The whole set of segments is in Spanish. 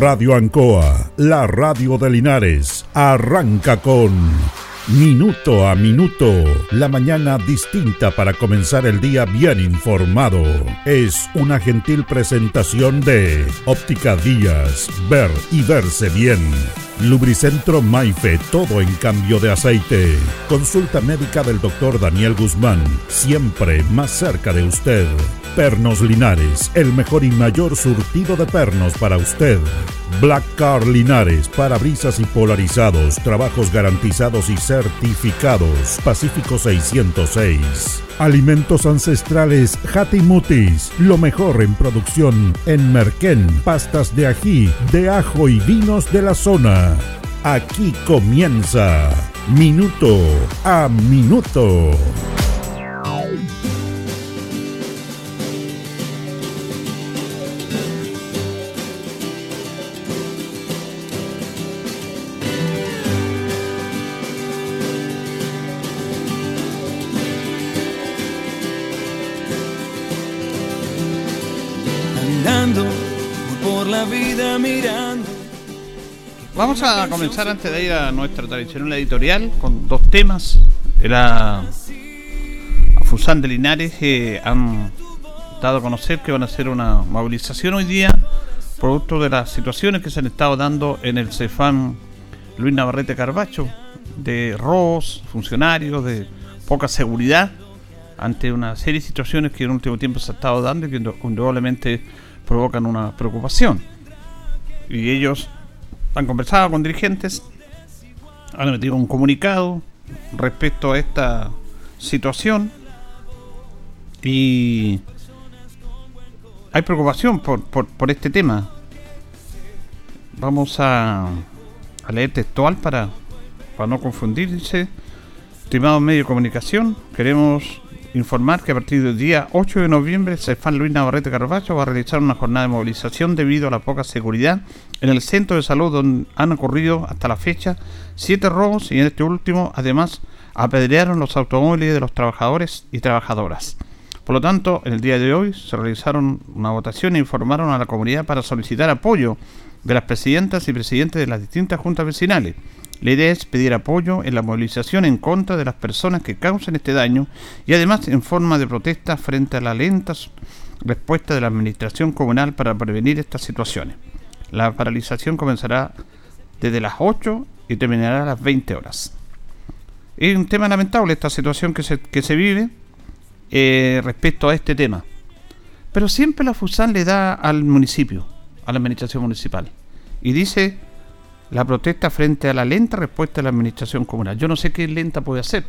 Radio Ancoa, la radio de Linares, arranca con Minuto a Minuto, la mañana distinta para comenzar el día bien informado. Es una gentil presentación de Óptica Díaz, ver y verse bien. Lubricentro Maife, todo en cambio de aceite. Consulta médica del doctor Daniel Guzmán, siempre más cerca de usted. Pernos Linares, el mejor y mayor surtido de pernos para usted. Black Car Linares, parabrisas y polarizados, trabajos garantizados y certificados. Pacífico 606. Alimentos ancestrales Hatimutis, lo mejor en producción en Merquén, pastas de ají, de ajo y vinos de la zona. Aquí comienza Minuto a Minuto. Vamos a comenzar antes de ir a nuestra tradicional editorial con dos temas. Era a Fusan de Linares que han dado a conocer que van a hacer una movilización hoy día producto de las situaciones que se han estado dando en el CEFAM Luis Navarrete Carbacho de robos, funcionarios, de poca seguridad ante una serie de situaciones que en último tiempo se han estado dando y que indudablemente provocan una preocupación. Y ellos han conversado con dirigentes, han emitido un comunicado respecto a esta situación y hay preocupación por, por, este tema. Vamos a, a leer textual para, para no confundirse. Estimados medios de comunicación, queremos informar que a partir del día 8 de noviembre Cefán Luis Navarrete Carvacho va a realizar una jornada de movilización debido a la poca seguridad en el centro de salud donde han ocurrido hasta la fecha siete robos y en este último además apedrearon los automóviles de los trabajadores y trabajadoras. Por lo tanto, en el día de hoy se realizaron una votación e informaron a la comunidad para solicitar apoyo de las presidentas y presidentes de las distintas juntas vecinales la idea es pedir apoyo en la movilización en contra de las personas que causan este daño y además en forma de protesta frente a la lenta respuesta de la Administración Comunal para prevenir estas situaciones. La paralización comenzará desde las 8 y terminará a las 20 horas. Es un tema lamentable esta situación que se, que se vive eh, respecto a este tema. Pero siempre la FUSAN le da al municipio, a la administración municipal. Y dice la protesta frente a la lenta respuesta de la administración comunal. Yo no sé qué lenta puede hacer.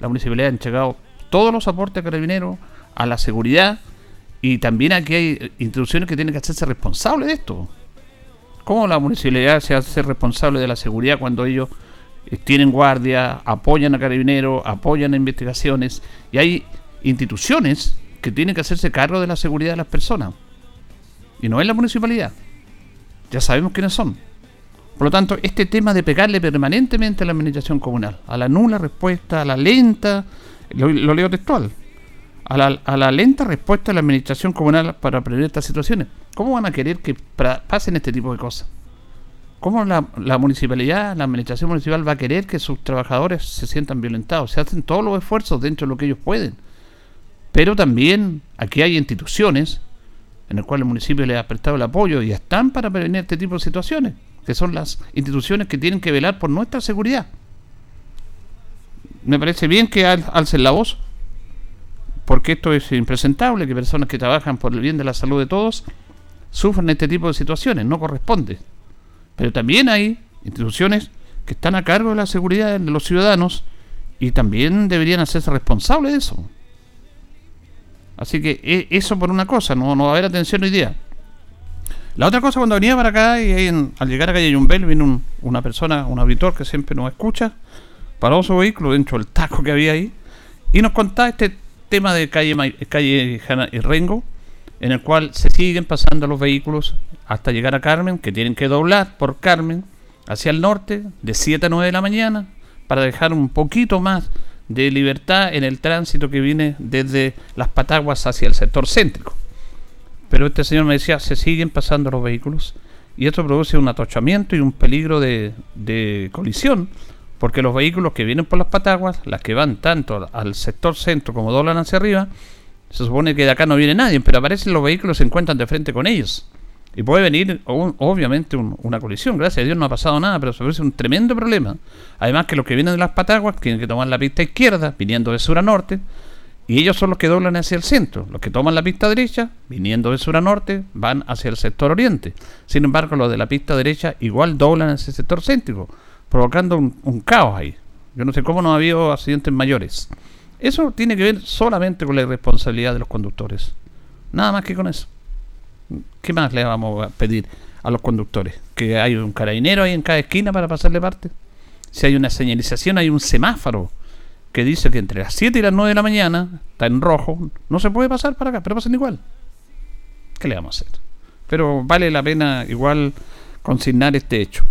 La municipalidad ha entregado todos los aportes a carabineros, a la seguridad, y también aquí hay instituciones que tienen que hacerse responsables de esto. ¿Cómo la municipalidad se hace responsable de la seguridad cuando ellos eh, tienen guardia, apoyan a carabineros, apoyan a investigaciones, y hay instituciones que tienen que hacerse cargo de la seguridad de las personas? Y no es la municipalidad. Ya sabemos quiénes son. Por lo tanto, este tema de pegarle permanentemente a la administración comunal, a la nula respuesta, a la lenta, lo, leo textual, a la, lenta respuesta de la administración comunal para prevenir estas situaciones, ¿cómo van a querer que pasen este tipo de cosas? ¿Cómo la, la, municipalidad, la administración municipal va a querer que sus trabajadores se sientan violentados? Se hacen todos los esfuerzos dentro de lo que ellos pueden. Pero también aquí hay instituciones en las cuales el municipio le ha prestado el apoyo y están para prevenir este tipo de situaciones que son las instituciones que tienen que velar por nuestra seguridad. Me parece bien que alcen la voz, porque esto es impresentable, que personas que trabajan por el bien de la salud de todos sufran este tipo de situaciones, no corresponde. Pero también hay instituciones que están a cargo de la seguridad de los ciudadanos y también deberían hacerse responsables de eso. Así que e, eso por una cosa, no, no va a haber atención hoy día. La otra cosa, cuando venía para acá y al llegar a calle Yumbel, vino una persona, un auditor que siempre nos escucha, paró su vehículo dentro del taco que había ahí y nos contaba este tema de calle, calle y Rengo, en el cual se siguen pasando los vehículos hasta llegar a Carmen, que tienen que doblar por Carmen hacia el norte de 7 a 9 de la mañana para dejar un poquito más de libertad en el tránsito que viene desde las Pataguas hacia el sector céntrico. Pero este señor me decía, se siguen pasando los vehículos y esto produce un atochamiento y un peligro de, colisión, porque los vehículos que vienen por las pataguas, las que van tanto al sector centro como doblan hacia arriba, se supone que de acá no viene nadie, pero aparecen los vehículos y se encuentran de frente con ellos. Y puede venir, obviamente, una colisión. Gracias a Dios no ha pasado nada, pero se produce un tremendo problema. Además que los que vienen de las Pataguas tienen que tomar la pista izquierda, viniendo de sur a norte, y ellos son los que doblan hacia el centro. Los que toman la pista derecha, viniendo de sur a norte, van hacia el sector oriente. Sin embargo, los de la pista derecha igual doblan hacia el sector céntrico, provocando un, un caos ahí. Yo no sé cómo no ha habido accidentes mayores. Eso tiene que ver solamente con la irresponsabilidad de los conductores. Nada más que con eso. ¿Qué más le vamos a pedir a los conductores? ¿Que hay un carabinero ahí en cada esquina para pasarle parte? Si hay una señalización, hay un semáforo que dice que entre las 7 y las 9 de la mañana está en rojo, no se puede pasar para acá, pero pasan igual. ¿Qué le vamos a hacer? Pero vale la pena igual consignar este hecho.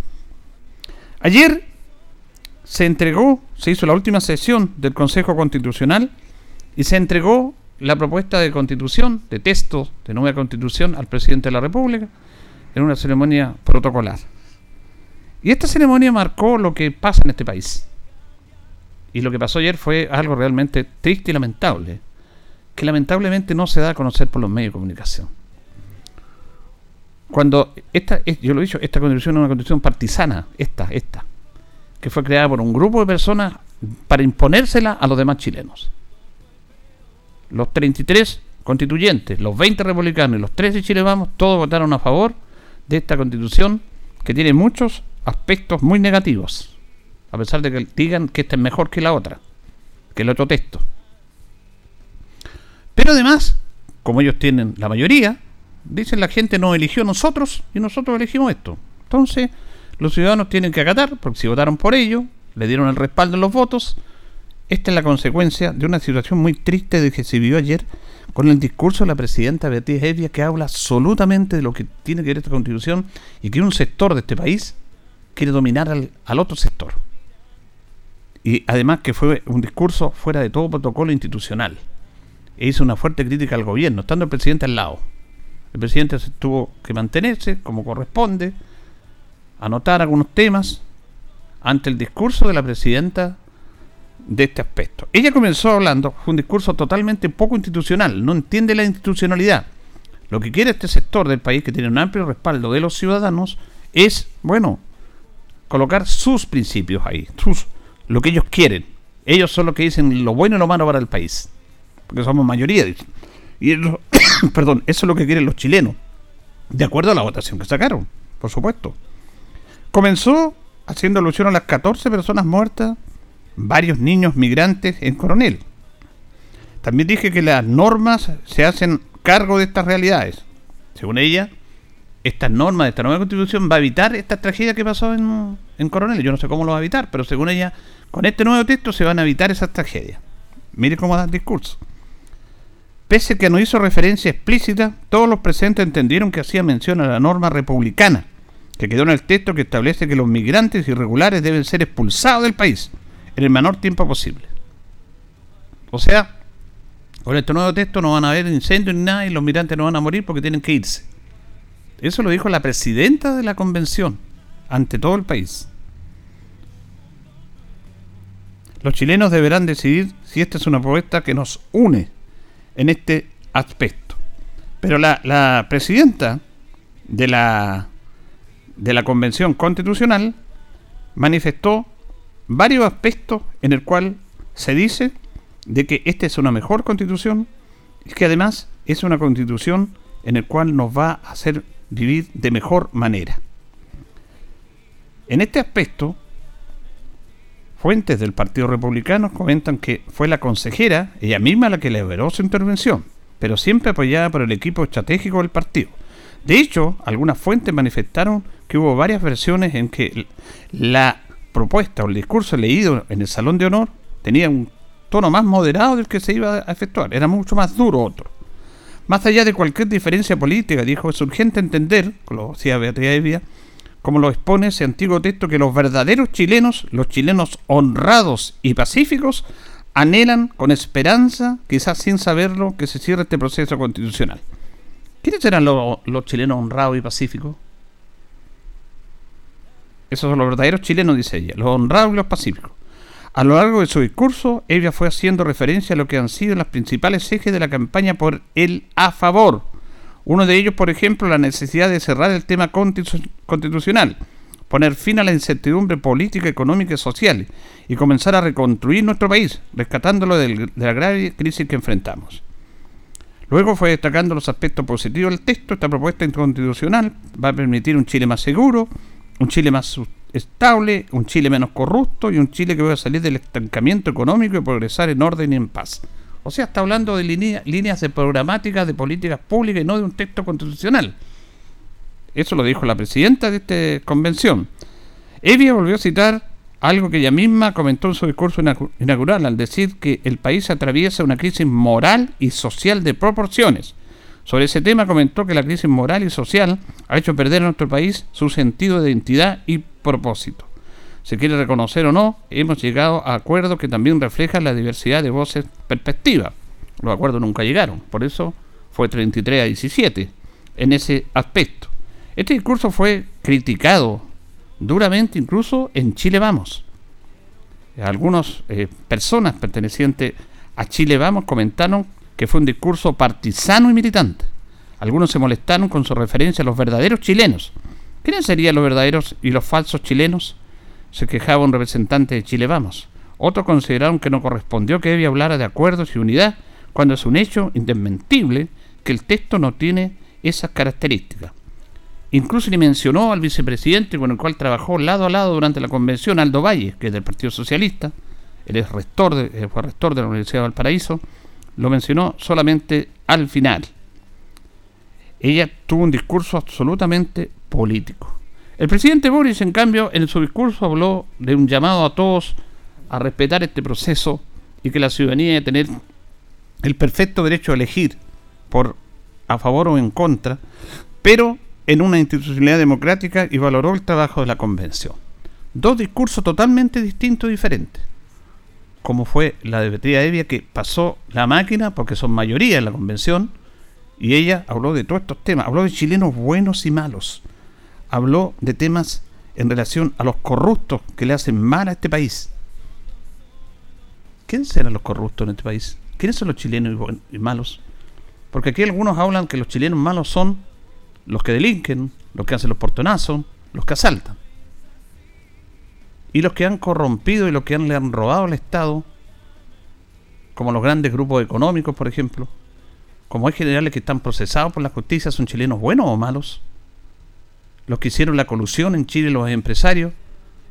Ayer se entregó, se hizo la última sesión del Consejo Constitucional y se entregó la propuesta de constitución, de texto de nueva constitución al presidente de la República en una ceremonia protocolar. Y esta ceremonia marcó lo que pasa en este país. Y lo que pasó ayer fue algo realmente triste y lamentable, que lamentablemente no se da a conocer por los medios de comunicación. Cuando esta, yo lo he dicho, esta constitución es una constitución partisana, esta, esta, que fue creada por un grupo de personas para imponérsela a los demás chilenos los 33 constituyentes, los 20 republicanos y los 13 Chile Vamos, todos votaron a favor de esta constitución que tiene muchos aspectos muy negativos, a pesar de que digan que esta es mejor que la otra, que el otro texto. Pero además, como ellos tienen la mayoría, dicen la gente nos eligió nosotros y nosotros elegimos esto. Entonces, los ciudadanos tienen que acatar, porque si votaron por ello, le dieron el respaldo en los votos, esta es la consecuencia de una situación muy triste de que se vivió ayer con el discurso de la presidenta Beatriz Evia que habla absolutamente de lo que tiene que ver esta constitución y que un sector de este país quiere dominar al, al otro sector. Y además que fue un discurso fuera de todo protocolo institucional. E hizo una fuerte crítica al gobierno, estando el presidente al lado. El presidente tuvo que mantenerse como corresponde, anotar algunos temas ante el discurso de la presidenta de este aspecto. Ella comenzó hablando, fue un discurso totalmente poco institucional, no entiende la institucionalidad. Lo que quiere este sector del país, que tiene un amplio respaldo de los ciudadanos, es, bueno, colocar sus principios ahí, sus, lo que ellos quieren. Ellos son los que dicen lo bueno y lo malo para el país, porque somos mayoría. Y perdón, eso es lo que quieren los chilenos, de acuerdo a la votación que sacaron, por supuesto. Comenzó haciendo alusión a las 14 personas muertas varios niños migrantes en Coronel. También dije que las normas se hacen cargo de estas realidades. Según ella, esta norma de esta nueva constitución va a evitar esta tragedia que pasó en, en Coronel. Yo no sé cómo lo va a evitar, pero según ella, con este nuevo texto se van a evitar esas tragedias. Mire cómo da el discurso. Pese a que no hizo referencia explícita, todos los presentes entendieron que hacía mención a la norma republicana, que quedó en el texto que establece que los migrantes irregulares deben ser expulsados del país en el menor tiempo posible. O sea, con este nuevo texto no van a haber incendios ni nada y los migrantes no van a morir porque tienen que irse. Eso lo dijo la presidenta de la convención ante todo el país. Los chilenos deberán decidir si esta es una propuesta que nos une en este aspecto. Pero la, la presidenta de la, de la convención constitucional manifestó varios aspectos en el cual se dice de que esta es una mejor constitución y que además es una constitución en el cual nos va a hacer vivir de mejor manera. En este aspecto, fuentes del Partido Republicano comentan que fue la consejera, ella misma la que liberó su intervención, pero siempre apoyada por el equipo estratégico del partido. De hecho, algunas fuentes manifestaron que hubo varias versiones en que la propuesta o el discurso leído en el Salón de Honor tenía un tono más moderado del que se iba a efectuar, era mucho más duro otro. Más allá de cualquier diferencia política, dijo, es urgente entender, como decía Beatriz Evia, como lo expone ese antiguo texto, que los verdaderos chilenos, los chilenos honrados y pacíficos, anhelan con esperanza, quizás sin saberlo, que se cierre este proceso constitucional. ¿Quiénes eran los chilenos honrados y pacíficos? Esos son los verdaderos chilenos, dice ella, los honrados y los pacíficos. A lo largo de su discurso, ella fue haciendo referencia a lo que han sido los principales ejes de la campaña por el a favor. Uno de ellos, por ejemplo, la necesidad de cerrar el tema constitucional, poner fin a la incertidumbre política, económica y social y comenzar a reconstruir nuestro país, rescatándolo de la grave crisis que enfrentamos. Luego fue destacando los aspectos positivos del texto. Esta propuesta constitucional va a permitir un Chile más seguro, un Chile más estable, un Chile menos corrupto y un Chile que va a salir del estancamiento económico y progresar en orden y en paz. O sea, está hablando de líneas de programática de políticas públicas y no de un texto constitucional. Eso lo dijo la presidenta de esta convención. Evia volvió a citar algo que ella misma comentó en su discurso inaugural al decir que el país atraviesa una crisis moral y social de proporciones. Sobre ese tema comentó que la crisis moral y social ha hecho perder a nuestro país su sentido de identidad y propósito. Se quiere reconocer o no, hemos llegado a acuerdos que también reflejan la diversidad de voces perspectivas. Los acuerdos nunca llegaron, por eso fue 33 a 17 en ese aspecto. Este discurso fue criticado duramente incluso en Chile Vamos. Algunas eh, personas pertenecientes a Chile Vamos comentaron que fue un discurso partisano y militante. Algunos se molestaron con su referencia a los verdaderos chilenos. ¿Quiénes serían los verdaderos y los falsos chilenos? Se quejaba un representante de Chile Vamos. Otros consideraron que no correspondió que debía hablar de acuerdos y unidad cuando es un hecho indesmentible que el texto no tiene esas características. Incluso ni mencionó al vicepresidente con el cual trabajó lado a lado durante la convención, Aldo Valle, que es del Partido Socialista, él es rector de, fue rector de la Universidad de Valparaíso, lo mencionó solamente al final. Ella tuvo un discurso absolutamente político. El presidente Boris, en cambio, en su discurso habló de un llamado a todos a respetar este proceso y que la ciudadanía debe tener el perfecto derecho a elegir por a favor o en contra, pero en una institucionalidad democrática y valoró el trabajo de la convención. Dos discursos totalmente distintos y diferentes. Como fue la de Beatriz Evia, que pasó la máquina, porque son mayoría en la convención, y ella habló de todos estos temas. Habló de chilenos buenos y malos. Habló de temas en relación a los corruptos que le hacen mal a este país. ¿Quiénes serán los corruptos en este país? ¿Quiénes son los chilenos y malos? Porque aquí algunos hablan que los chilenos malos son los que delinquen, los que hacen los portonazos, los que asaltan. Y los que han corrompido y los que han, le han robado al Estado, como los grandes grupos económicos, por ejemplo, como hay generales que están procesados por la justicia, ¿son chilenos buenos o malos? Los que hicieron la colusión en Chile, los empresarios,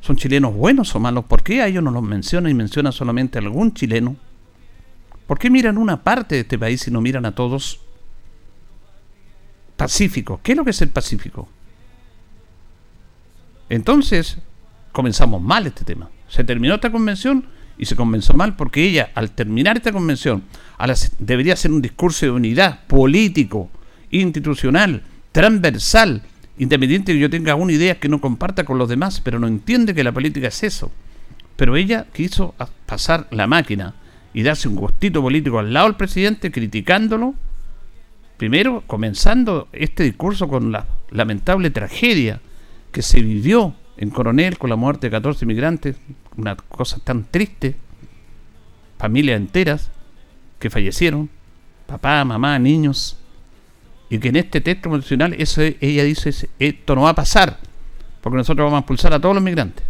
¿son chilenos buenos o malos? ¿Por qué a ellos no los mencionan y mencionan solamente a algún chileno? ¿Por qué miran una parte de este país y no miran a todos? Pacífico. ¿Qué es lo que es el Pacífico? Entonces, comenzamos mal este tema. Se terminó esta convención y se comenzó mal porque ella, al terminar esta convención, debería ser un discurso de unidad político, institucional, transversal, independiente de que yo tenga una idea que no comparta con los demás, pero no entiende que la política es eso. Pero ella quiso pasar la máquina y darse un gustito político al lado del presidente, criticándolo Primero, comenzando este discurso con la lamentable tragedia que se vivió en Coronel con la muerte de 14 inmigrantes, una cosa tan triste, familias enteras que fallecieron, papá, mamá, niños, y que en este texto constitucional eso, ella dice, esto no va a pasar, porque nosotros vamos a expulsar a todos los migrantes.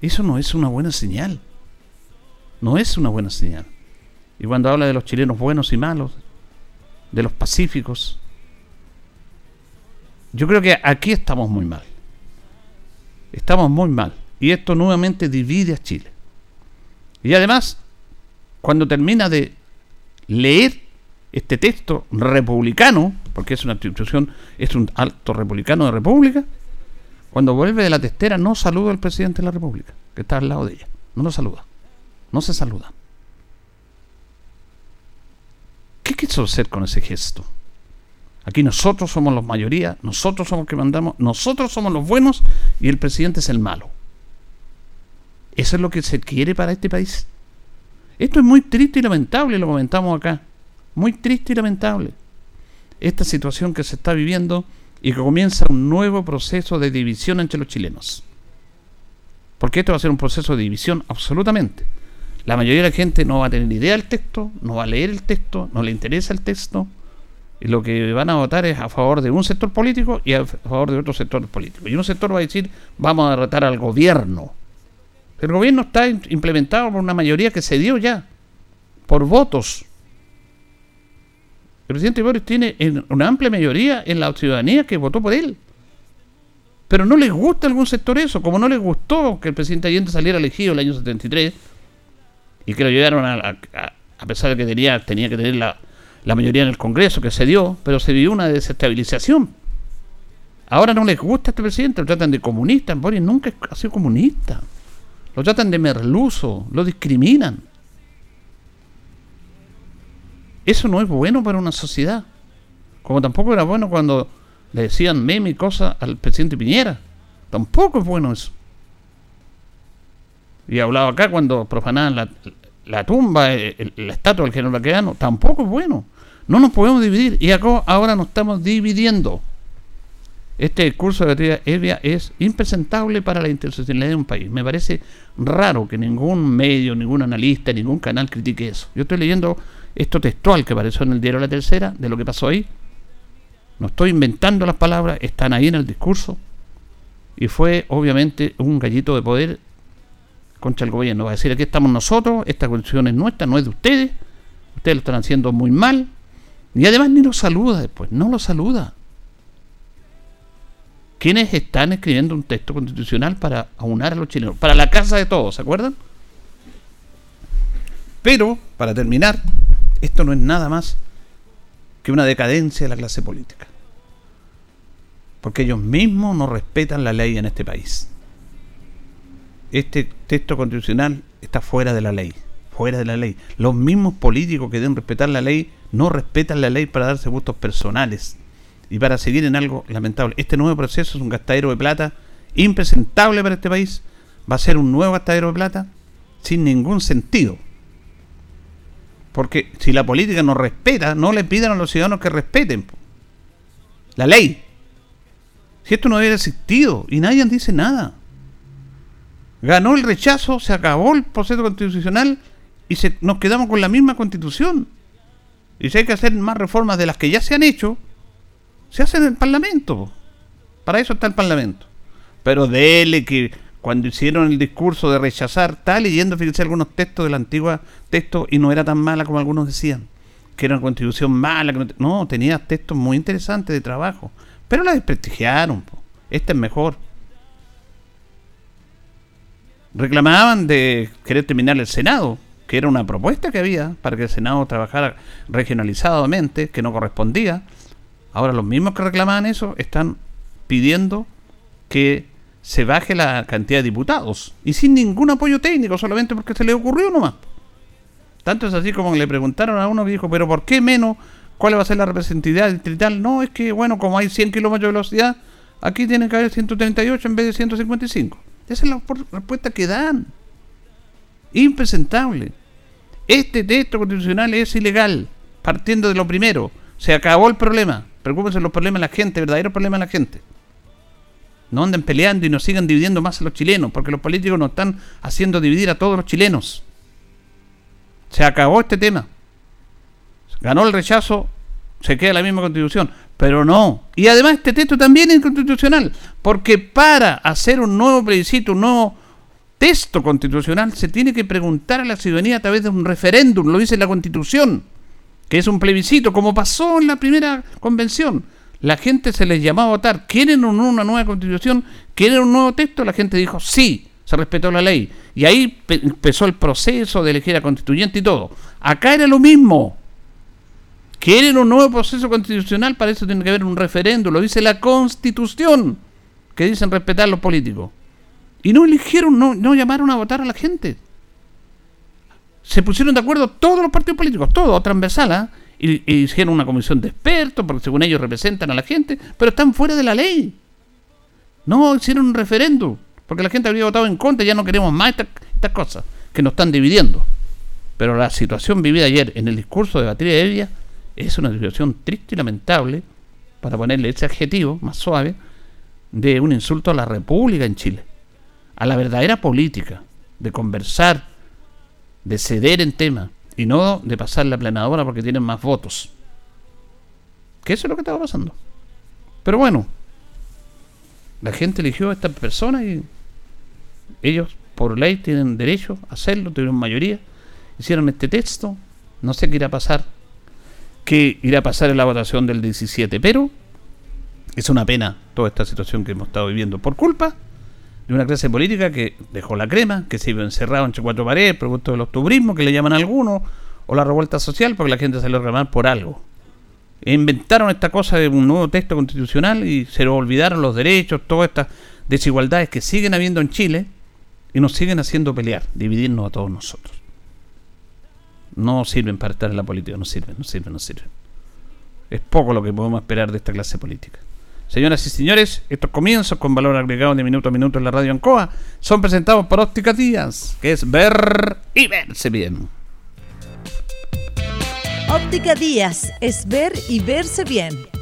Eso no es una buena señal. No es una buena señal. Y cuando habla de los chilenos buenos y malos, de los pacíficos. Yo creo que aquí estamos muy mal. Estamos muy mal. Y esto nuevamente divide a Chile. Y además, cuando termina de leer este texto republicano, porque es una institución, es un alto republicano de República, cuando vuelve de la testera no saluda al presidente de la República, que está al lado de ella. No lo saluda. No se saluda. ¿Qué quiso hacer con ese gesto? Aquí nosotros somos los mayoría, nosotros somos que mandamos, nosotros somos los buenos y el presidente es el malo. ¿Eso es lo que se quiere para este país? Esto es muy triste y lamentable, lo comentamos acá. Muy triste y lamentable. Esta situación que se está viviendo y que comienza un nuevo proceso de división entre los chilenos. Porque esto va a ser un proceso de división absolutamente. La mayoría de la gente no va a tener idea del texto, no va a leer el texto, no le interesa el texto. Y lo que van a votar es a favor de un sector político y a favor de otro sector político. Y un sector va a decir, vamos a derrotar al gobierno. El gobierno está implementado por una mayoría que se dio ya, por votos. El presidente Boris tiene una amplia mayoría en la ciudadanía que votó por él. Pero no les gusta algún sector eso, como no les gustó que el presidente Allende saliera elegido el año 73 y que lo llevaron a, a, pesar de que tenía, tenía que tener la, la mayoría en el Congreso, que se dio, pero se vivió una desestabilización. Ahora no les gusta a este presidente, lo tratan de comunista. Boris nunca ha sido comunista. Lo tratan de merluzo, lo discriminan. Eso no es bueno para una sociedad. Como tampoco era bueno cuando le decían meme y cosas al presidente Piñera. Tampoco es bueno eso. Y hablaba acá cuando profanaban la, la tumba, el, la estatua del general Baqueano. Tampoco es bueno. No nos podemos dividir. Y acá ahora nos estamos dividiendo. Este discurso de Beatriz Evia es impresentable para la institucionalidad de un país. Me parece raro que ningún medio, ningún analista, ningún canal critique eso. Yo estoy leyendo esto textual que apareció en el diario La Tercera, de lo que pasó ahí. No estoy inventando las palabras, están ahí en el discurso. Y fue obviamente un gallito de poder contra el gobierno. Va a decir, aquí estamos nosotros, esta constitución es nuestra, no es de ustedes. Ustedes lo están haciendo muy mal. Y además ni lo saluda después, no lo saluda. ¿Quiénes están escribiendo un texto constitucional para aunar a los chilenos? Para la casa de todos, ¿se acuerdan? Pero, para terminar, esto no es nada más que una decadencia de la clase política. Porque ellos mismos no respetan la ley en este país. Este texto constitucional está fuera de la ley. Fuera de la ley. Los mismos políticos que deben respetar la ley no respetan la ley para darse gustos personales y para seguir en algo lamentable. Este nuevo proceso es un gastadero de plata impresentable para este país. Va a ser un nuevo gastadero de plata sin ningún sentido. Porque si la política no respeta, no le pidan a los ciudadanos que respeten la ley. Si esto no hubiera existido y nadie dice nada. Ganó el rechazo, se acabó el proceso constitucional y se, nos quedamos con la misma constitución. Y si hay que hacer más reformas de las que ya se han hecho, se hacen en el Parlamento. Para eso está el Parlamento. Pero dele que cuando hicieron el discurso de rechazar, está leyendo, fíjense, algunos textos de la antigua texto y no era tan mala como algunos decían, que era una constitución mala, que no, tenía textos muy interesantes de trabajo, pero la desprestigiaron, este es mejor. Reclamaban de querer terminar el Senado, que era una propuesta que había para que el Senado trabajara regionalizadamente, que no correspondía. Ahora los mismos que reclamaban eso están pidiendo que se baje la cantidad de diputados y sin ningún apoyo técnico, solamente porque se le ocurrió nomás. Tanto es así como le preguntaron a uno que dijo, pero ¿por qué menos? ¿Cuál va a ser la representatividad distrital? No, es que, bueno, como hay 100 kilómetros de velocidad, aquí tienen que haber 138 en vez de 155. Esa es la respuesta que dan. Impresentable. Este texto constitucional es ilegal, partiendo de lo primero. Se acabó el problema. Preocúpense los problemas de la gente, verdaderos problemas de la gente no anden peleando y nos sigan dividiendo más a los chilenos, porque los políticos nos están haciendo dividir a todos los chilenos. Se acabó este tema. Ganó el rechazo, se queda la misma constitución. Pero no. Y además este texto también es inconstitucional, porque para hacer un nuevo plebiscito, un nuevo texto constitucional, se tiene que preguntar a la ciudadanía a través de un referéndum, lo dice la constitución, que es un plebiscito, como pasó en la primera convención la gente se les llamó a votar. ¿Quieren una nueva constitución? ¿Quieren un nuevo texto? La gente dijo sí, se respetó la ley. Y ahí empezó el proceso de elegir a constituyente y todo. Acá era lo mismo. ¿Quieren un nuevo proceso constitucional? Para eso tiene que haber un referéndum, lo dice la constitución, que dicen respetar los políticos. Y no eligieron, no llamaron a votar a la gente. Se pusieron de acuerdo todos los partidos políticos, todos, transversal, ¿ah? y, hicieron una comisión de expertos, porque según ellos representan a la gente, pero están fuera de la ley. No hicieron un referéndum, porque la gente habría votado en contra y ya no queremos más estas, cosas que nos están dividiendo. Pero la situación vivida ayer en el discurso de Batería Evia es una situación triste y lamentable para ponerle ese adjetivo más suave, de un insulto a la República en Chile, a la verdadera política, de conversar, de ceder en tema y no de pasar la planadora porque tienen más votos. Que eso es lo que estaba pasando. Pero bueno, la gente eligió a esta persona y ellos por ley tienen derecho a hacerlo, tuvieron mayoría, hicieron este texto, no sé qué irá a pasar, qué irá a pasar en la votación del 17, pero es una pena toda esta situación que hemos estado viviendo por culpa de una clase política que dejó la crema, que se iba encerrado entre cuatro paredes, producto del octubrismo, que le llaman algunos, o la revuelta social, porque la gente se lo reclamar por algo. Inventaron esta cosa de un nuevo texto constitucional y se lo olvidaron los derechos, todas estas desigualdades que siguen habiendo en Chile y nos siguen haciendo pelear, dividirnos a todos nosotros. No sirven para estar en la política, no sirven, no sirven, no sirven. Es poco lo que podemos esperar de esta clase política. Señoras y señores, estos comienzos con valor agregado de minuto a minuto en la radio Ancoa son presentados por Óptica Díaz, que es ver y verse bien. Óptica Díaz es ver y verse bien.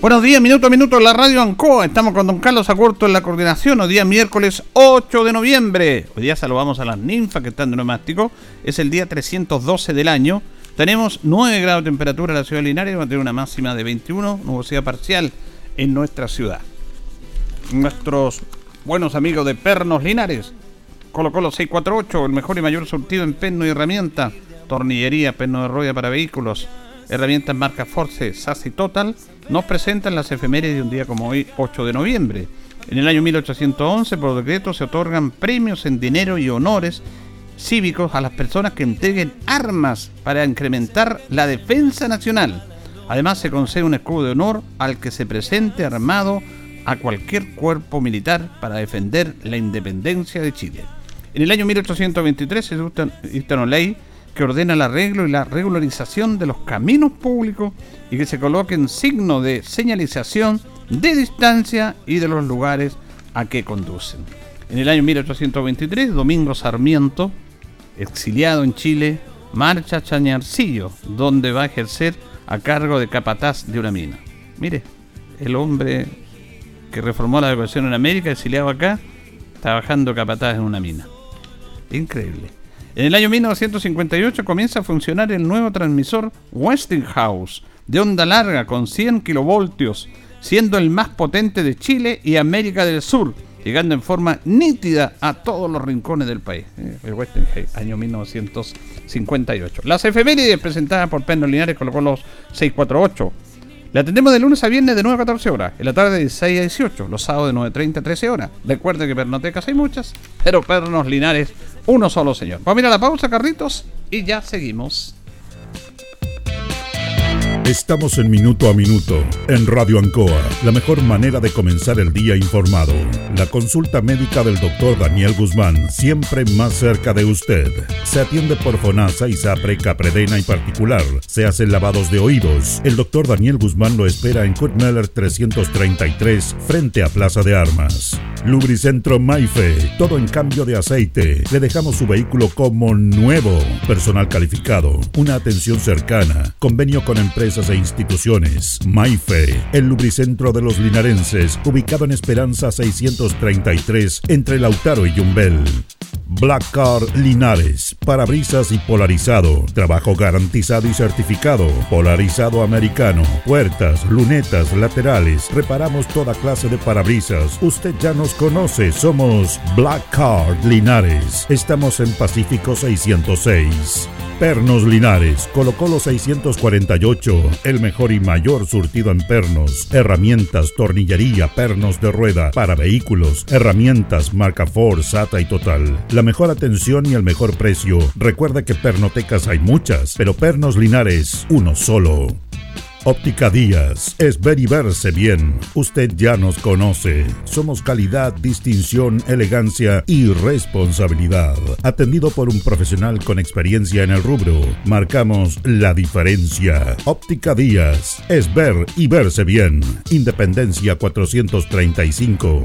Buenos días, minuto a minuto la radio Ancoa. Estamos con don Carlos Acurto en la coordinación. Hoy día miércoles 8 de noviembre. Hoy día saludamos a las ninfas que están de neumático. Es el día 312 del año. Tenemos 9 grados de temperatura en la ciudad de Linares. Va a tener una máxima de 21, nubosidad parcial en nuestra ciudad. Nuestros buenos amigos de Pernos Linares Colo Colo 648, el mejor y mayor surtido en perno y herramienta, tornillería, perno de rueda para vehículos, herramientas marca Force, SAS Total, nos presentan las efemérides de un día como hoy, 8 de noviembre. En el año 1811, por decreto, se otorgan premios en dinero y honores cívicos a las personas que entreguen armas para incrementar la defensa nacional. Además, se concede un escudo de honor al que se presente armado a cualquier cuerpo militar para defender la independencia de Chile. En el año 1823 se dicta una ley que ordena el arreglo y la regularización de los caminos públicos y que se coloquen signos de señalización de distancia y de los lugares a que conducen. En el año 1823, Domingo Sarmiento, exiliado en Chile, marcha a Chañarcillo, donde va a ejercer a cargo de capataz de una mina. Mire, el hombre que reformó la educación en América, exiliado acá, trabajando capataz en una mina. Increíble. En el año 1958 comienza a funcionar el nuevo transmisor Westinghouse de onda larga con 100 kilovoltios, siendo el más potente de Chile y América del Sur, llegando en forma nítida a todos los rincones del país. Eh, el Westinghouse, año 1958. Las efemérides presentadas por Pedro Linares colocó los 648. Le atendemos de lunes a viernes de 9 a 14 horas, en la tarde de 6 a 18, los sábados de 9.30 a 13 horas. Recuerde que pernotecas hay muchas, pero pernos linares uno solo, señor. Vamos a mirar la pausa, Carritos, y ya seguimos. Estamos en Minuto a Minuto, en Radio Ancoa, la mejor manera de comenzar el día informado. La consulta médica del doctor Daniel Guzmán, siempre más cerca de usted. Se atiende por FONASA, ISAPRE, CAPREDENA y particular. Se hacen lavados de oídos. El doctor Daniel Guzmán lo espera en Kurt 333, frente a Plaza de Armas. Lubricentro Maife, todo en cambio de aceite. Le dejamos su vehículo como nuevo. Personal calificado, una atención cercana, convenio con empresas e instituciones. Maife, el lubricentro de los linarenses, ubicado en Esperanza 633, entre Lautaro y Yumbel. Black Car Linares, parabrisas y polarizado, trabajo garantizado y certificado, polarizado americano, puertas, lunetas, laterales, reparamos toda clase de parabrisas. Usted ya nos conoce, somos Black Car Linares. Estamos en Pacífico 606. Pernos Linares, colocó los 648, el mejor y mayor surtido en pernos, herramientas, tornillería, pernos de rueda, para vehículos, herramientas, marca Ford, SATA y Total. La mejor atención y el mejor precio. Recuerda que pernotecas hay muchas, pero Pernos Linares, uno solo. Óptica Díaz es ver y verse bien. Usted ya nos conoce. Somos calidad, distinción, elegancia y responsabilidad. Atendido por un profesional con experiencia en el rubro, marcamos la diferencia. Óptica Díaz es ver y verse bien. Independencia 435.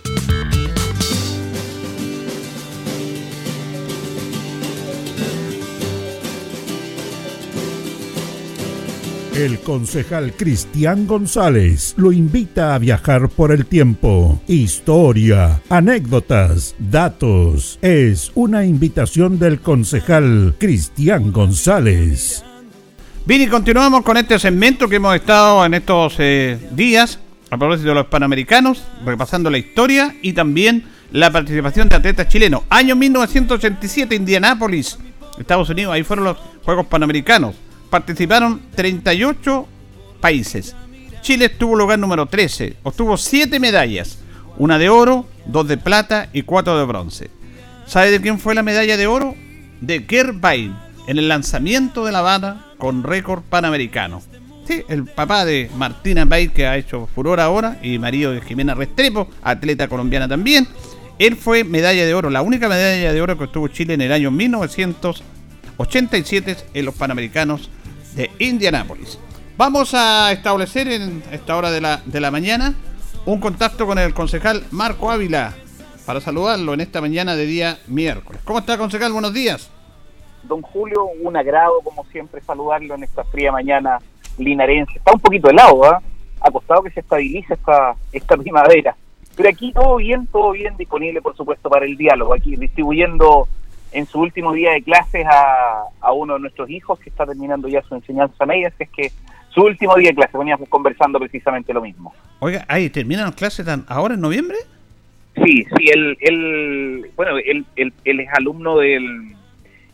El concejal Cristian González lo invita a viajar por el tiempo. Historia, anécdotas, datos. Es una invitación del concejal Cristian González. Bien, y continuamos con este segmento que hemos estado en estos eh, días a propósito de los panamericanos, repasando la historia y también la participación de atletas chilenos. Año 1987, Indianápolis, Estados Unidos, ahí fueron los Juegos Panamericanos participaron 38 países. Chile estuvo lugar número 13, obtuvo 7 medallas, una de oro, dos de plata y cuatro de bronce. ¿Sabe de quién fue la medalla de oro? De Gerd Bain, en el lanzamiento de la banda con récord panamericano. Sí, el papá de Martina Bain, que ha hecho furor ahora, y marido de Jimena Restrepo, atleta colombiana también. Él fue medalla de oro, la única medalla de oro que obtuvo Chile en el año 1987 en los Panamericanos de Indianápolis. Vamos a establecer en esta hora de la, de la mañana un contacto con el concejal Marco Ávila para saludarlo en esta mañana de día miércoles. ¿Cómo está, concejal? Buenos días. Don Julio, un agrado, como siempre, saludarlo en esta fría mañana linarense. Está un poquito helado, ¿ah? Costado que se estabilice esta, esta primavera. Pero aquí todo bien, todo bien disponible, por supuesto, para el diálogo. Aquí distribuyendo en su último día de clases a, a, uno de nuestros hijos que está terminando ya su enseñanza media, así es que su último día de clases, veníamos conversando precisamente lo mismo. Oiga, ¿ahí terminan las clases ahora en noviembre? Sí, sí, él, él bueno, él, él, es alumno del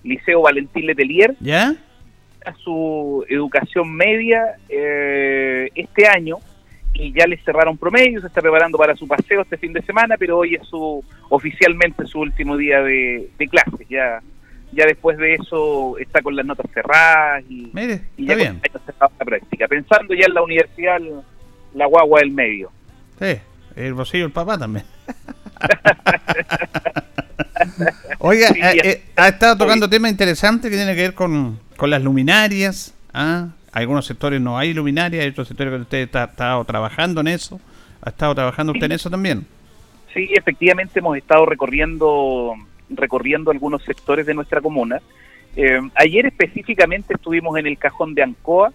Liceo Valentín Letelier. ¿Ya? A su educación media eh, este año y ya le cerraron promedio, se está preparando para su paseo este fin de semana, pero hoy es su oficialmente su último día de, de clases. Ya ya después de eso está con las notas cerradas y, y ya bien. la práctica. Pensando ya en la universidad, la guagua del medio. Sí, el bolsillo el papá también. Oiga, eh, eh, ha estado tocando temas interesantes que tienen que ver con, con las luminarias. ¿ah? Algunos sectores no hay luminaria, hay otros sectores que usted ha estado trabajando en eso. ¿Ha estado trabajando usted en eso también? Sí, efectivamente hemos estado recorriendo recorriendo algunos sectores de nuestra comuna. Eh, ayer específicamente estuvimos en el cajón de Ancoa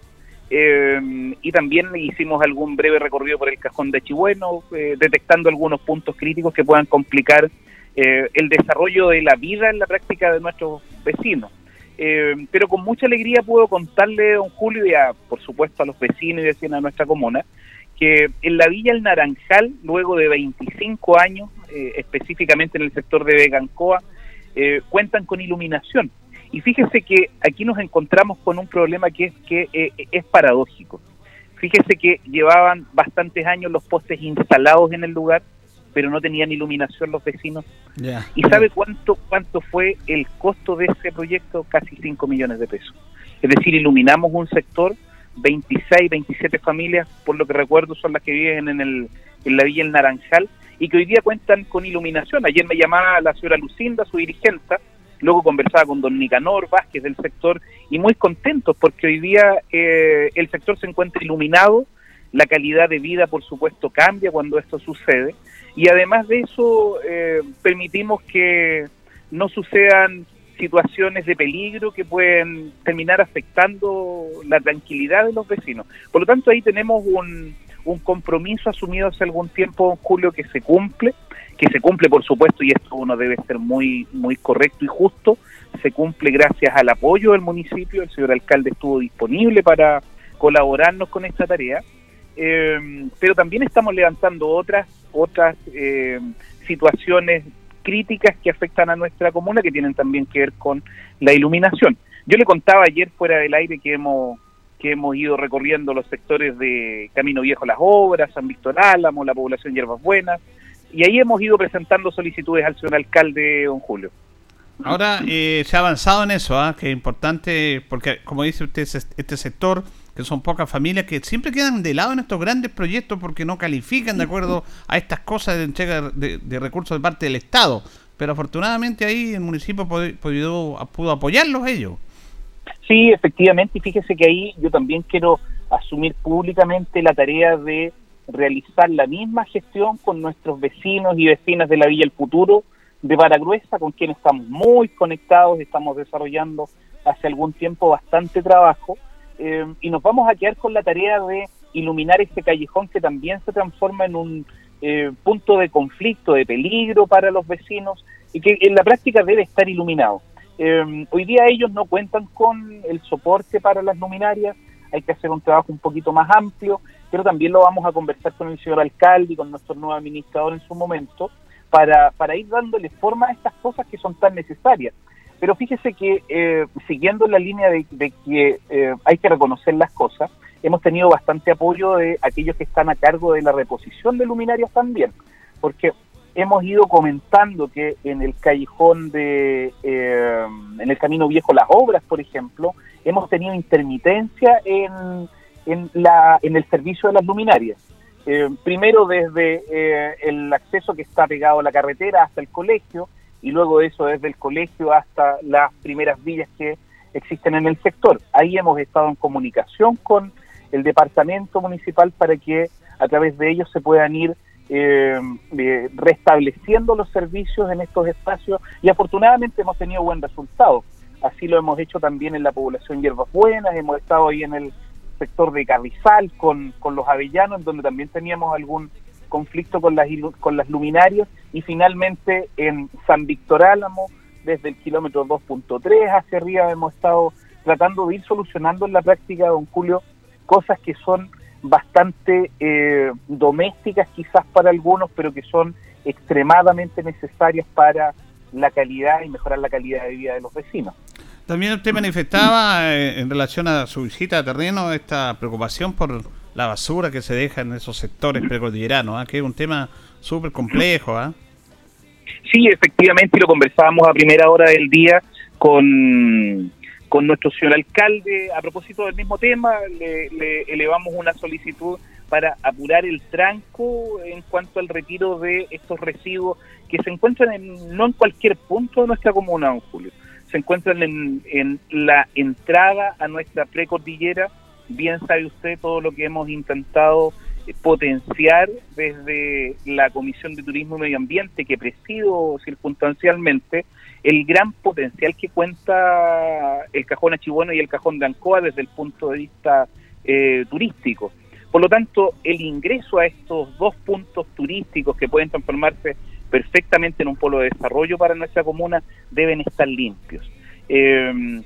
eh, y también hicimos algún breve recorrido por el cajón de Chihueno, eh, detectando algunos puntos críticos que puedan complicar el desarrollo de la vida en la práctica de nuestros vecinos. Eh, pero con mucha alegría puedo contarle, don Julio, y a, por supuesto a los vecinos y vecinas de nuestra comuna, que en la Villa El Naranjal, luego de 25 años, eh, específicamente en el sector de Vegancoa, eh, cuentan con iluminación. Y fíjese que aquí nos encontramos con un problema que es que es paradójico. Fíjese que llevaban bastantes años los postes instalados en el lugar, pero no tenían iluminación los vecinos. ¿Y sabe cuánto cuánto fue el costo de ese proyecto? Casi 5 millones de pesos. Es decir, iluminamos un sector, 26, 27 familias, por lo que recuerdo, son las que viven en, el, en la Villa El Naranjal y que hoy día cuentan con iluminación. Ayer me llamaba la señora Lucinda, su dirigente, luego conversaba con don Nicanor Vázquez del sector y muy contentos porque hoy día eh, el sector se encuentra iluminado, la calidad de vida por supuesto cambia cuando esto sucede. Y además de eso eh, permitimos que no sucedan situaciones de peligro que pueden terminar afectando la tranquilidad de los vecinos. Por lo tanto, ahí tenemos un, un compromiso asumido hace algún tiempo, Julio, que se cumple, que se cumple, por supuesto, y esto uno debe ser muy, muy correcto y justo, se cumple gracias al apoyo del municipio, el señor alcalde estuvo disponible para colaborarnos con esta tarea, eh, pero también estamos levantando otras, otras eh, situaciones críticas que afectan a nuestra comuna que tienen también que ver con la iluminación. Yo le contaba ayer fuera del aire que hemos que hemos ido recorriendo los sectores de Camino Viejo Las Obras, San Víctor Álamo, la población Hierbas Buenas, y ahí hemos ido presentando solicitudes al señor alcalde, don Julio. Ahora eh, se ha avanzado en eso, ¿ah? que es importante, porque como dice usted, este sector, que son pocas familias que siempre quedan de lado en estos grandes proyectos porque no califican de acuerdo a estas cosas de entrega de, recursos de parte del Estado. Pero afortunadamente ahí el municipio pudo, pudo apoyarlos ellos. Sí, efectivamente, y fíjese que ahí yo también quiero asumir públicamente la tarea de realizar la misma gestión con nuestros vecinos y vecinas de la Villa El Futuro de Baragruesa, con quienes estamos muy conectados, estamos desarrollando hace algún tiempo bastante trabajo, eh, y nos vamos a quedar con la tarea de iluminar este callejón que también se transforma en un eh, punto de conflicto, de peligro para los vecinos, y que en la práctica debe estar iluminado. Eh, hoy día ellos no cuentan con el soporte para las luminarias, hay que hacer un trabajo un poquito más amplio, pero también lo vamos a conversar con el señor alcalde y con nuestro nuevo administrador en su momento, para, para ir dándole forma a estas cosas que son tan necesarias. Pero fíjese que eh, siguiendo la línea de, que eh, hay que reconocer las cosas, hemos tenido bastante apoyo de aquellos que están a cargo de la reposición de luminarias también, porque hemos ido comentando que en el callejón de, eh, en el Camino Viejo Las Obras, por ejemplo, hemos tenido intermitencia en, en, la, en el servicio de las luminarias. Eh, primero desde eh, el acceso que está pegado a la carretera hasta el colegio y luego eso desde el colegio hasta las primeras villas que existen en el sector. Ahí hemos estado en comunicación con el departamento municipal para que a través de ellos se puedan ir eh, restableciendo los servicios en estos espacios y afortunadamente hemos tenido buen resultado. Así lo hemos hecho también en la población Hierbas Buenas, hemos estado ahí en el sector de Carrizal con, con los avellanos, donde también teníamos algún conflicto con las, con las luminarias, y finalmente en San Víctor Álamo, desde el kilómetro 2.3 hacia arriba, hemos estado tratando de ir solucionando en la práctica, don Julio, cosas que son bastante eh, domésticas quizás para algunos, pero que son extremadamente necesarias para la calidad y mejorar la calidad de vida de los vecinos. También usted manifestaba eh, en relación a su visita a terreno esta preocupación por la basura que se deja en esos sectores precordilleranos, ¿ah? que es un tema súper complejo. ¿ah? Sí, efectivamente, lo conversábamos a primera hora del día con, con nuestro señor alcalde. A propósito del mismo tema, le, le elevamos una solicitud para apurar el tranco en cuanto al retiro de estos residuos que se encuentran en, no en cualquier punto de nuestra comuna, don Julio se encuentran en, la entrada a nuestra precordillera. Bien sabe usted todo lo que hemos intentado eh, potenciar desde la Comisión de Turismo y Medio Ambiente que presido circunstancialmente el gran potencial que cuenta el cajón Achibueno y el cajón de Ancoa desde el punto de vista eh, turístico. Por lo tanto, el ingreso a estos dos puntos turísticos que pueden transformarse perfectamente en un polo de desarrollo para nuestra comuna, deben estar limpios. Eh,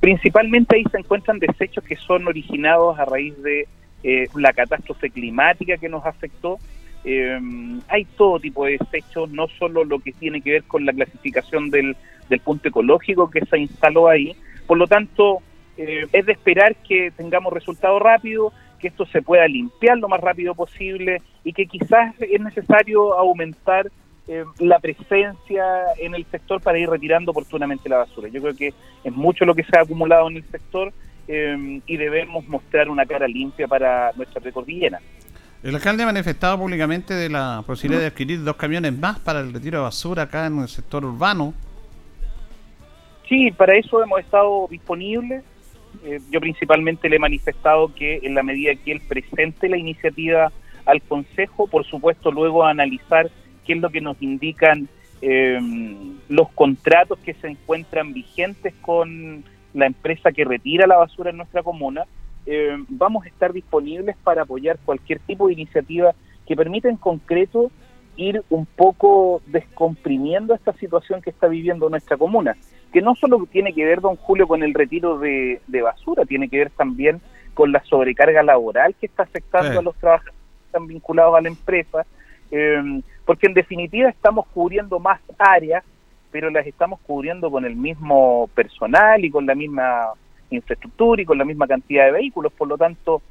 principalmente ahí se encuentran desechos que son originados a raíz de eh, la catástrofe climática que nos afectó. Eh, hay todo tipo de desechos, no solo lo que tiene que ver con la clasificación del, del punto ecológico que se instaló ahí. Por lo tanto, es de esperar que tengamos resultados rápidos, que esto se pueda limpiar lo más rápido posible y que quizás es necesario aumentar eh, la presencia en el sector para ir retirando oportunamente la basura. Yo creo que es mucho lo que se ha acumulado en el sector eh, y debemos mostrar una cara limpia para nuestra precordillera. El alcalde ha manifestado públicamente de la posibilidad de adquirir dos camiones más para el retiro de basura acá en el sector urbano. Sí, para eso hemos estado disponibles. Eh, yo principalmente le he manifestado que en la medida que él presente la iniciativa al Consejo, por supuesto luego analizar qué es lo que nos indican eh, los contratos que se encuentran vigentes con la empresa que retira la basura en nuestra comuna, eh, vamos a estar disponibles para apoyar cualquier tipo de iniciativa que permita en concreto ir un poco descomprimiendo esta situación que está viviendo nuestra comuna, que no solo tiene que ver, don Julio, con el retiro de, de basura, tiene que ver también con la sobrecarga laboral que está afectando a los trabajadores que están vinculados a la empresa, eh, porque en definitiva estamos cubriendo más áreas, pero las estamos cubriendo con el mismo personal y con la misma infraestructura y con la misma cantidad de vehículos, por lo tanto,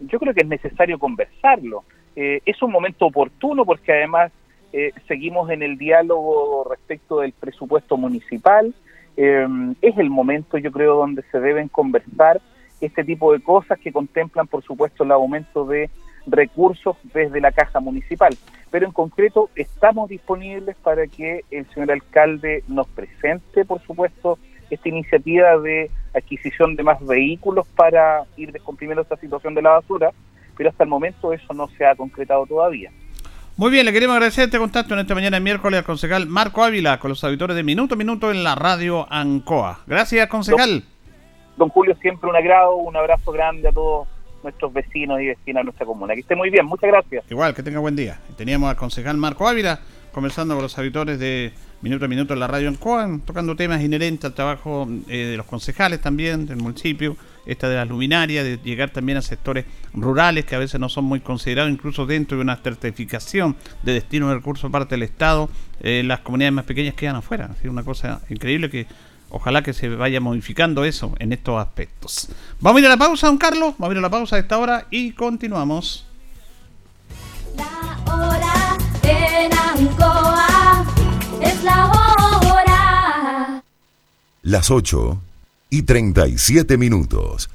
yo creo que es necesario conversarlo. Eh, es un momento oportuno porque además eh, seguimos en el diálogo respecto del presupuesto municipal. Eh, es el momento, yo creo, donde se deben conversar este tipo de cosas que contemplan, por supuesto, el aumento de recursos desde la caja municipal. Pero en concreto estamos disponibles para que el señor alcalde nos presente, por supuesto, esta iniciativa de adquisición de más vehículos para ir descomprimiendo esta situación de la basura, pero hasta el momento eso no se ha concretado todavía. Muy bien, le queremos agradecer este contacto en esta mañana de miércoles al concejal Marco Ávila con los auditores de Minuto a Minuto en la radio Ancoa. Gracias, concejal. Don, Julio, siempre un agrado, un abrazo grande a todos nuestros vecinos y vecinas de nuestra comuna. Que esté muy bien, muchas gracias. Igual, que tenga buen día. Teníamos al concejal Marco Ávila conversando con los auditores de Minuto a Minuto en la radio Ancoa, tocando temas inherentes al trabajo eh, de los concejales también, del municipio esta de las luminarias, de llegar también a sectores rurales que a veces no son muy considerados, incluso dentro de una certificación de destino de recursos parte del Estado, eh, las comunidades más pequeñas quedan afuera. Es una cosa increíble que ojalá que se vaya modificando eso en estos aspectos. Vamos a ir a la pausa, don Carlos, vamos a ir a la pausa a esta hora y continuamos. La hora en Ancoa es la hora. Las 8 y 37 minutos.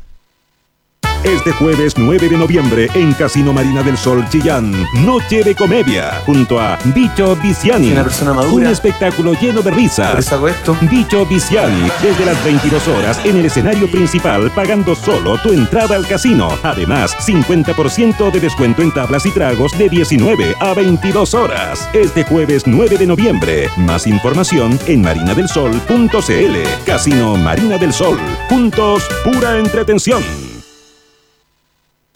Este jueves 9 de noviembre en Casino Marina del Sol Chillán, Noche de Comedia, junto a Bicho Viciani. Una persona madura. Un espectáculo lleno de risas. hago esto? Bicho Viciani, desde las 22 horas en el escenario principal, pagando solo tu entrada al casino. Además, 50% de descuento en tablas y tragos de 19 a 22 horas. Este jueves 9 de noviembre. Más información en marinadelsol.cl. Casino Marina del Sol. Juntos, pura entretención.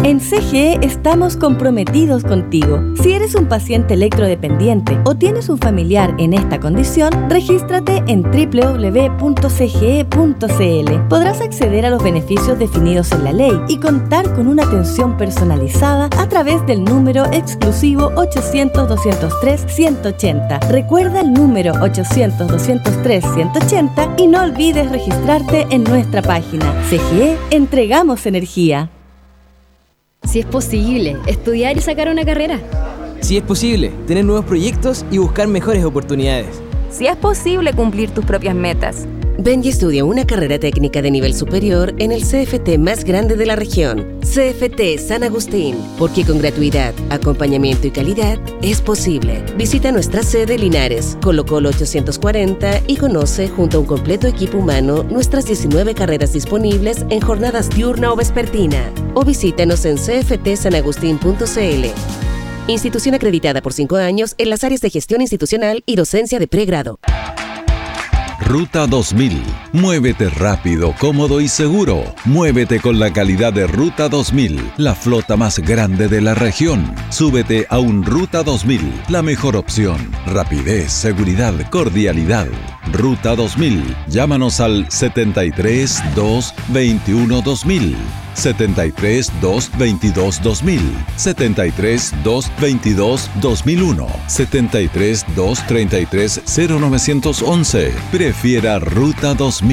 En CGE estamos comprometidos contigo. Si eres un paciente electrodependiente o tienes un familiar en esta condición, regístrate en www.cge.cl. Podrás acceder a los beneficios definidos en la ley y contar con una atención personalizada a través del número exclusivo 800-203-180. Recuerda el número 800-203-180 y no olvides registrarte en nuestra página. CGE, entregamos energía. Si es posible, estudiar y sacar una carrera. Si es posible, tener nuevos proyectos y buscar mejores oportunidades. Si es posible cumplir tus propias metas. Ven y estudia una carrera técnica de nivel superior en el CFT más grande de la región, CFT San Agustín, porque con gratuidad, acompañamiento y calidad es posible. Visita nuestra sede Linares, Colo Colo 840 y conoce junto a un completo equipo humano nuestras 19 carreras disponibles en jornadas diurna o vespertina. O visítanos en cftsanagustin.cl. Institución acreditada por cinco años en las áreas de gestión institucional y docencia de pregrado. Ruta 2000. Muévete rápido, cómodo y seguro. Muévete con la calidad de Ruta 2000, la flota más grande de la región. Súbete a un Ruta 2000, la mejor opción. Rapidez, seguridad, cordialidad. Ruta 2000. Llámanos al 73 2 21 2000. 73 222 2000, 73 222 2001, 73 233 0911. Prefiera Ruta 2000.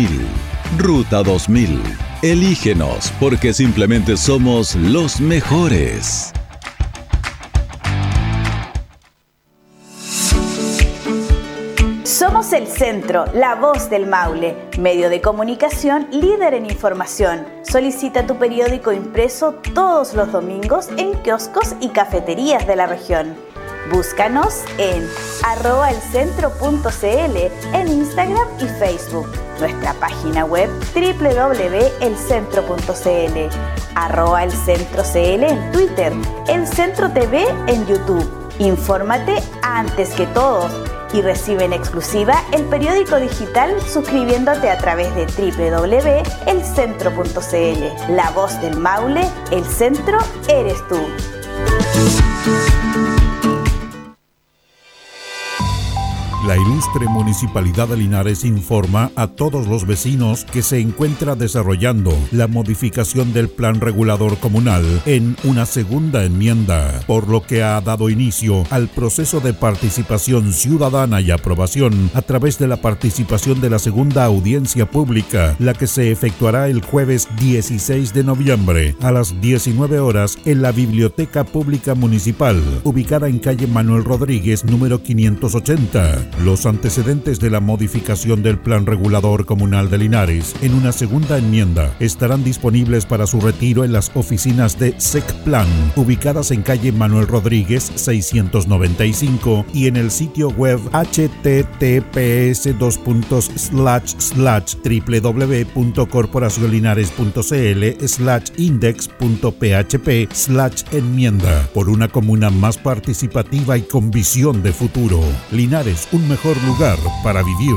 Ruta 2000. Elígenos porque simplemente somos los mejores. Somos el centro, la voz del Maule, medio de comunicación líder en información. Solicita tu periódico impreso todos los domingos en kioscos y cafeterías de la región. Búscanos en arroba elcentro.cl en Instagram y Facebook. Nuestra página web www.elcentro.cl arroba elcentro.cl en Twitter, El Centro TV en YouTube. Infórmate antes que todos y recibe en exclusiva el periódico digital suscribiéndote a través de www.elcentro.cl. La voz del Maule, el centro eres tú. La ilustre Municipalidad de Linares informa a todos los vecinos que se encuentra desarrollando la modificación del Plan Regulador Comunal en una segunda enmienda, por lo que ha dado inicio al proceso de participación ciudadana y aprobación a través de la participación de la segunda audiencia pública, la que se efectuará el jueves 16 de noviembre a las 19 horas en la Biblioteca Pública Municipal, ubicada en calle Manuel Rodríguez, número 580. Los antecedentes de la modificación del Plan Regulador Comunal de Linares en una segunda enmienda estarán disponibles para su retiro en las oficinas de SECPLAN, ubicadas en calle Manuel Rodríguez 695 y en el sitio web https www.corporacionlinares.cl slash index.php slash enmienda por una comuna más participativa y con visión de futuro. Linares, mejor lugar para vivir.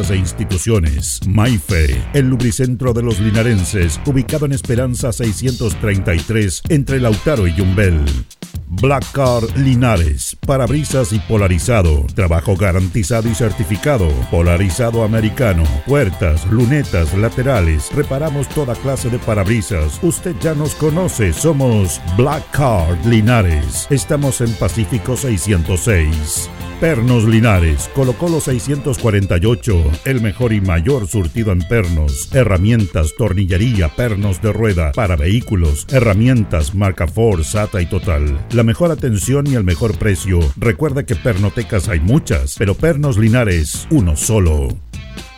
e instituciones. Maife, el lubricentro de los linarenses, ubicado en Esperanza 633, entre Lautaro y Yumbel. Black Car Linares, parabrisas y polarizado, trabajo garantizado y certificado, polarizado americano, puertas, lunetas, laterales, reparamos toda clase de parabrisas. Usted ya nos conoce, somos Black Car Linares. Estamos en Pacífico 606. Pernos Linares, Colo Colo 648, el mejor y mayor surtido en pernos, herramientas, tornillería, pernos de rueda, para vehículos, herramientas, marca Ford, SATA y Total. La mejor atención y el mejor precio. Recuerda que pernotecas hay muchas, pero Pernos Linares, uno solo.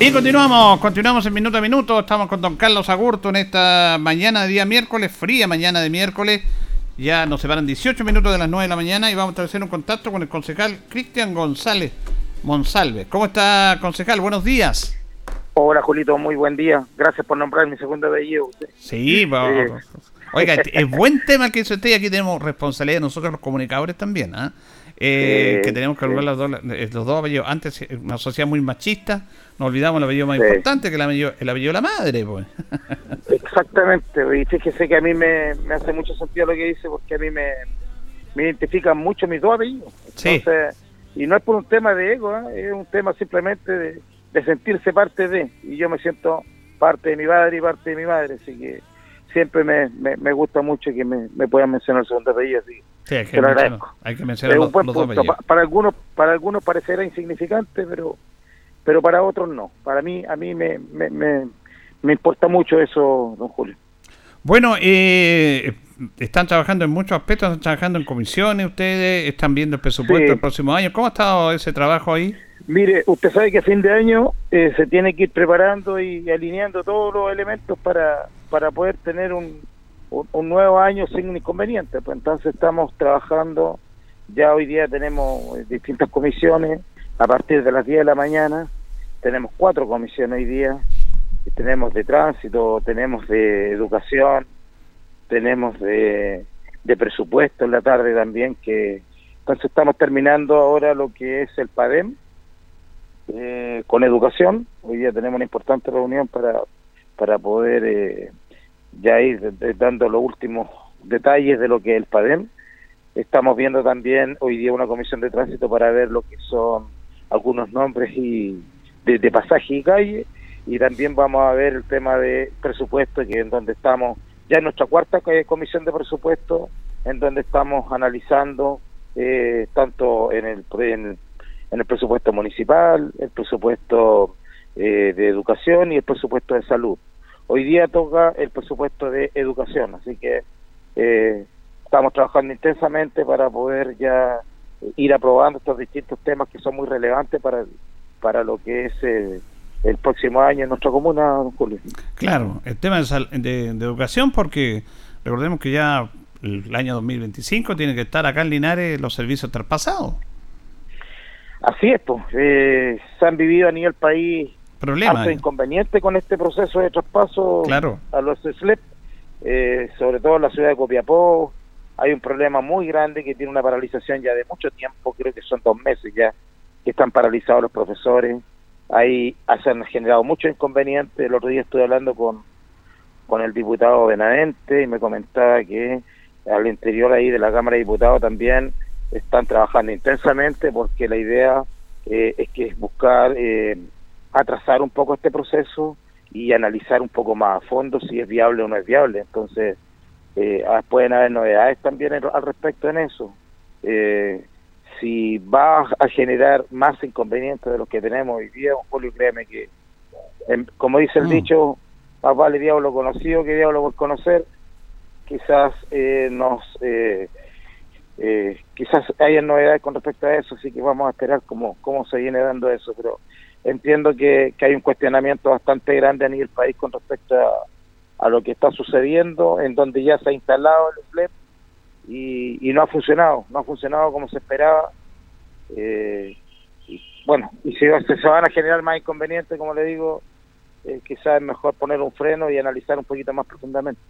Y continuamos, continuamos en minuto a minuto. Estamos con don Carlos Agurto en esta mañana de día miércoles, fría mañana de miércoles. Ya nos separan 18 minutos de las 9 de la mañana y vamos a hacer un contacto con el concejal Cristian González Monsalve. ¿Cómo está, concejal? Buenos días. Hola, Julito, muy buen día. Gracias por nombrar mi segundo apellido. Sí, va- Eh, Oiga, es buen tema que hizo usted y aquí tenemos responsabilidad nosotros los comunicadores también, ¿ah? Eh, Sí, que tenemos que hablar los dos, eh, los dos apellidos. Antes eh, una sociedad muy machista, nos olvidamos el apellido más importante que el apellido, el apellido de la madre, pues. Exactamente, y fíjese que a mí me, me hace mucho sentido lo que dice porque a mí me, me identifican mucho mis dos apellidos. Sí. Y no es por un tema de ego, ¿eh? es un tema simplemente de, de sentirse parte de, y yo me siento parte de mi padre y parte de mi madre, así que siempre me, me, me gusta mucho que me, me puedan mencionar el segundo apellido, así Sí, hay que mencionar- agradezco. hay que mencionar Es los- dos punto. apellidos. Pa- para algunos para algunos parecerá insignificante, pero pero para otros no. Para mí a mí me, me, me, me importa mucho eso, don Julio. Bueno, eh, están trabajando en muchos aspectos, están trabajando en comisiones, ustedes están viendo el presupuesto Sí. del próximo año. ¿Cómo ha estado ese trabajo ahí? Mire, usted sabe que a fin de año eh, se tiene que ir preparando y alineando todos los elementos para, para poder tener un, un, un nuevo año sin inconvenientes. Pues entonces estamos trabajando, ya hoy día tenemos eh, distintas comisiones, a partir de las 10 de la mañana, tenemos cuatro comisiones hoy día, tenemos de tránsito, tenemos de educación, tenemos de, de presupuesto en la tarde también, que entonces estamos terminando ahora lo que es el PADEM, eh, con educación. Hoy día tenemos una importante reunión para, para poder eh, ya ir dando los últimos detalles de lo que es el PADEM. Estamos viendo también hoy día una comisión de tránsito para ver lo que son algunos nombres y de, pasaje y calle y también vamos a ver el tema de presupuesto que en donde estamos ya en nuestra cuarta comisión de presupuesto en donde estamos analizando eh, tanto en el, en el, presupuesto municipal, el presupuesto eh, de educación y el presupuesto de salud. Hoy día toca el presupuesto de educación, así que eh, estamos trabajando intensamente para poder ya ir aprobando estos distintos temas que son muy relevantes para, para lo que es el próximo año en nuestra comuna, Julio. Claro, el tema de, de educación porque recordemos que ya el año 2025 tiene que estar acá en Linares los servicios traspasados. Así es, pues. Eh, se han vivido a nivel país problemas inconvenientes con este proceso de traspaso claro. a los SLEP, eh, sobre todo en la ciudad de Copiapó. Hay un problema muy grande que tiene una paralización ya de mucho tiempo, creo que son dos meses ya que están paralizados los profesores. Ahí se han generado muchos inconvenientes. El otro día estuve hablando con, con el diputado Benavente y me comentaba que al interior ahí de la Cámara de Diputados también están trabajando intensamente porque la idea eh, es que es buscar eh, atrasar un poco este proceso y analizar un poco más a fondo si es viable o no es viable. Entonces, eh, ah, pueden haber novedades también al respecto en eso. si va a generar más inconvenientes de los que tenemos hoy día, Julio, créeme que, em, como dice el mm. dicho, más vale diablo conocido que diablo por conocer, quizás eh, nos eh, eh, quizás haya novedades con respecto a eso, así que vamos a esperar cómo, cómo se viene dando eso, pero entiendo que, que hay un cuestionamiento bastante grande a nivel país con respecto a, lo que está sucediendo, en donde ya se ha instalado el FLEP y, y no ha funcionado, no ha funcionado como se esperaba. y, bueno, y si se, se van a generar más inconvenientes, como le digo, quizás es mejor poner un freno y analizar un poquito más profundamente.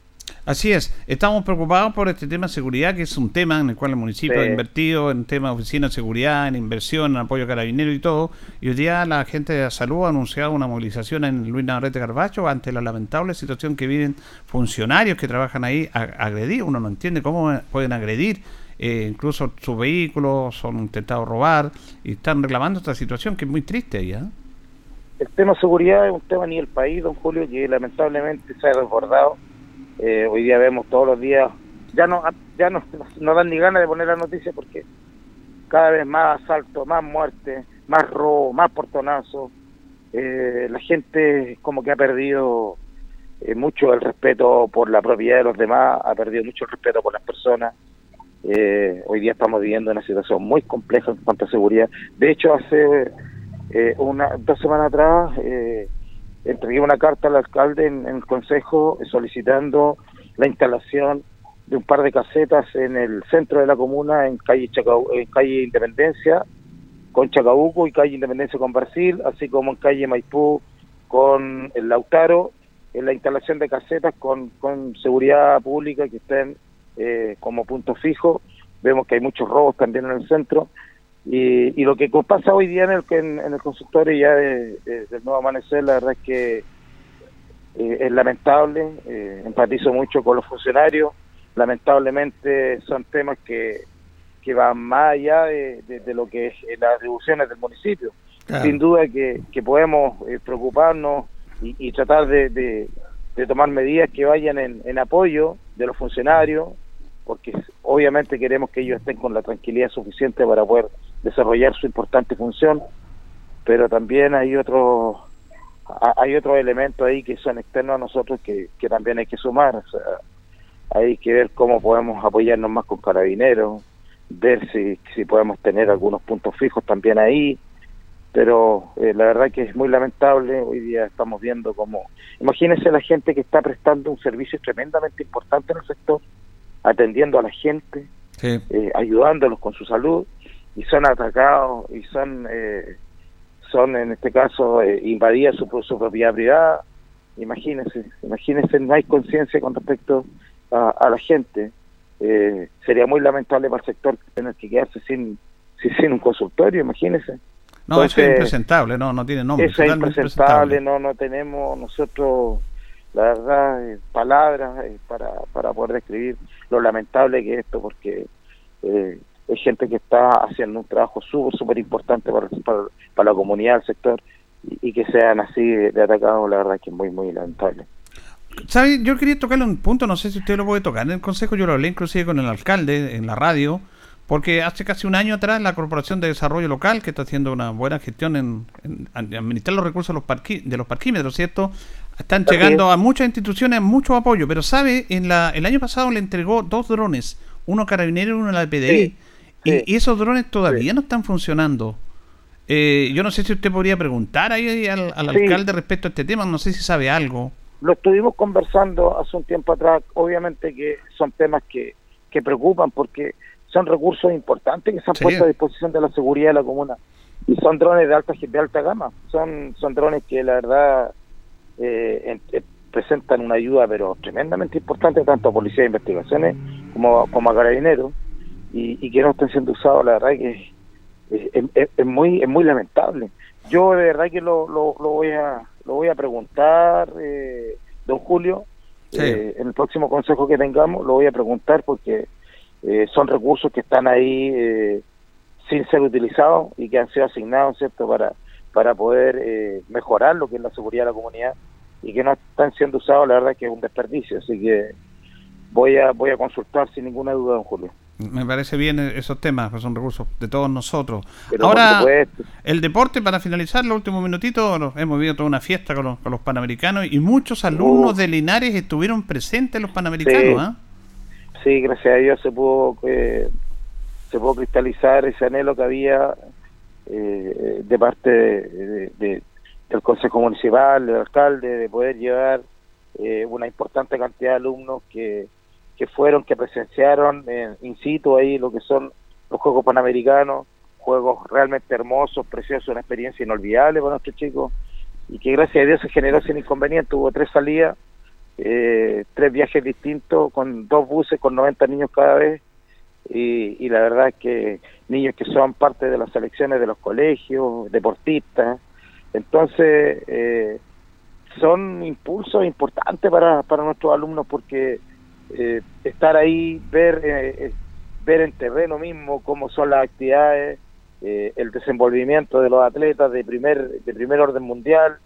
Así es, estamos preocupados por este tema de seguridad, que es un tema en el cual el municipio ha invertido en tema de oficina de seguridad, en inversión, en apoyo a carabineros y todo. Y hoy día la gente de salud ha anunciado una movilización en Luis Navarrete Carbacho ante la lamentable situación que viven funcionarios que trabajan ahí a, agredir. Uno no entiende cómo pueden agredir. Eh, incluso sus vehículos son intentados robar y están reclamando esta situación que es muy triste ahí. ¿eh? El tema seguridad es un tema ni el país, don Julio, que lamentablemente se ha desbordado eh, hoy día vemos todos los días, ya no ya no, no dan ni ganas de poner la noticia porque cada vez más asalto, más muerte, más robo, más portonazo. Eh, la gente como que ha perdido eh, mucho el respeto por la propiedad de los demás, ha perdido mucho el respeto por las personas. hoy día estamos viviendo una situación muy compleja en cuanto a seguridad. De hecho, hace una dos semanas atrás entregué una carta al alcalde en, el consejo solicitando la instalación de un par de casetas en el centro de la comuna, en calle, en calle Independencia con Chacabuco y calle Independencia con Brasil, así como en calle Maipú con el Lautaro, en la instalación de casetas con, con seguridad pública que estén eh, como punto fijo. Vemos que hay muchos robos también en el centro y, y, lo que pasa hoy día en el, en, el consultorio ya de, del nuevo amanecer, la verdad es que eh, es lamentable, eh, empatizo mucho con los funcionarios, lamentablemente son temas que, que van más allá de, lo que es eh, las atribuciones del municipio. Sin duda que, que podemos preocuparnos y, y tratar de, de, tomar medidas que vayan en, en apoyo de los funcionarios, porque obviamente queremos que ellos estén con la tranquilidad suficiente para poder desarrollar su importante función, pero también hay otros hay otros elementos ahí que son externos a nosotros que, que también hay que sumar. O sea, hay que ver cómo podemos apoyarnos más con carabineros, ver si, si podemos tener algunos puntos fijos también ahí, pero eh, la verdad que es muy lamentable, hoy día estamos viendo como, imagínense la gente que está prestando un servicio tremendamente importante en el sector, atendiendo a la gente, eh, ayudándolos con su salud, y son atacados y son eh, son en este caso eh, invadidas su, su propiedad privada. Imagínense imagínense no hay conciencia con respecto a, la gente. Eh, sería muy lamentable para el sector tener que quedarse sin sin, un consultorio imagínense No, eso es impresentable, no, no tiene nombre. Eso es impresentable, no, no tenemos nosotros, la verdad, eh, palabras eh, para, para poder describir lo lamentable que es esto, porque eh, hay gente que está haciendo un trabajo súper, súper importante para, para, la comunidad, el sector, y, que sean así de, atacados, la verdad que es muy, muy lamentable. ¿Sabe? Yo quería tocarle un punto, no sé si usted lo puede tocar. En el consejo yo lo hablé inclusive con el alcalde en la radio, porque hace casi un año atrás la Corporación de Desarrollo Local, que está haciendo una buena gestión en, administrar los recursos de los, de los parquímetros, ¿cierto? Están llegando a muchas instituciones mucho apoyo, pero sabe, en la, el año pasado le entregó dos drones, uno carabinero y uno a la PDI, y, esos drones todavía no están funcionando. Eh, yo no sé si usted podría preguntar ahí al, alcalde respecto a este tema, no sé si sabe algo. Lo estuvimos conversando hace un tiempo atrás, obviamente que son temas que, que preocupan porque son recursos importantes que se han puesto a disposición de la seguridad de la comuna. Y son drones de alta de alta gama. Son son drones que la verdad eh, eh, presentan una ayuda pero tremendamente importante tanto a policía de investigaciones como, como a carabineros y, que no estén siendo usados la verdad que es, muy es muy lamentable yo de verdad que lo, lo, voy a lo voy a preguntar eh, don Julio en el próximo consejo que tengamos lo voy a preguntar porque eh, son recursos que están ahí eh, sin ser utilizados y que han sido asignados, ¿cierto?, para, para poder eh, mejorar lo que es la seguridad de la comunidad y que no están siendo usados, la verdad que es un desperdicio. Así que voy a, voy a consultar sin ninguna duda, don Julio. Me parece bien esos temas, que son recursos de todos nosotros. Ahora, el deporte, para finalizar, los últimos minutitos, hemos vivido toda una fiesta con los, con los Panamericanos y muchos alumnos de Linares estuvieron presentes en los Panamericanos. ¿ah? sí, gracias a Dios se pudo eh, se pudo cristalizar ese anhelo que había eh, de parte de, del Consejo Municipal, del alcalde, de poder llevar eh, una importante cantidad de alumnos que, que fueron, que presenciaron in situ ahí lo que son los Juegos Panamericanos, juegos realmente hermosos, preciosos, una experiencia inolvidable para nuestros chicos y que gracias a Dios se generó sin inconveniente, hubo tres salidas eh, tres viajes distintos con dos buses con 90 niños cada vez y, la verdad es que niños que son parte de las selecciones de los colegios, deportistas, entonces eh, son impulsos importantes para, para nuestros alumnos porque eh, estar ahí, ver, eh, ver en terreno mismo cómo son las actividades, el desenvolvimiento de los atletas de primer, de primer orden mundial,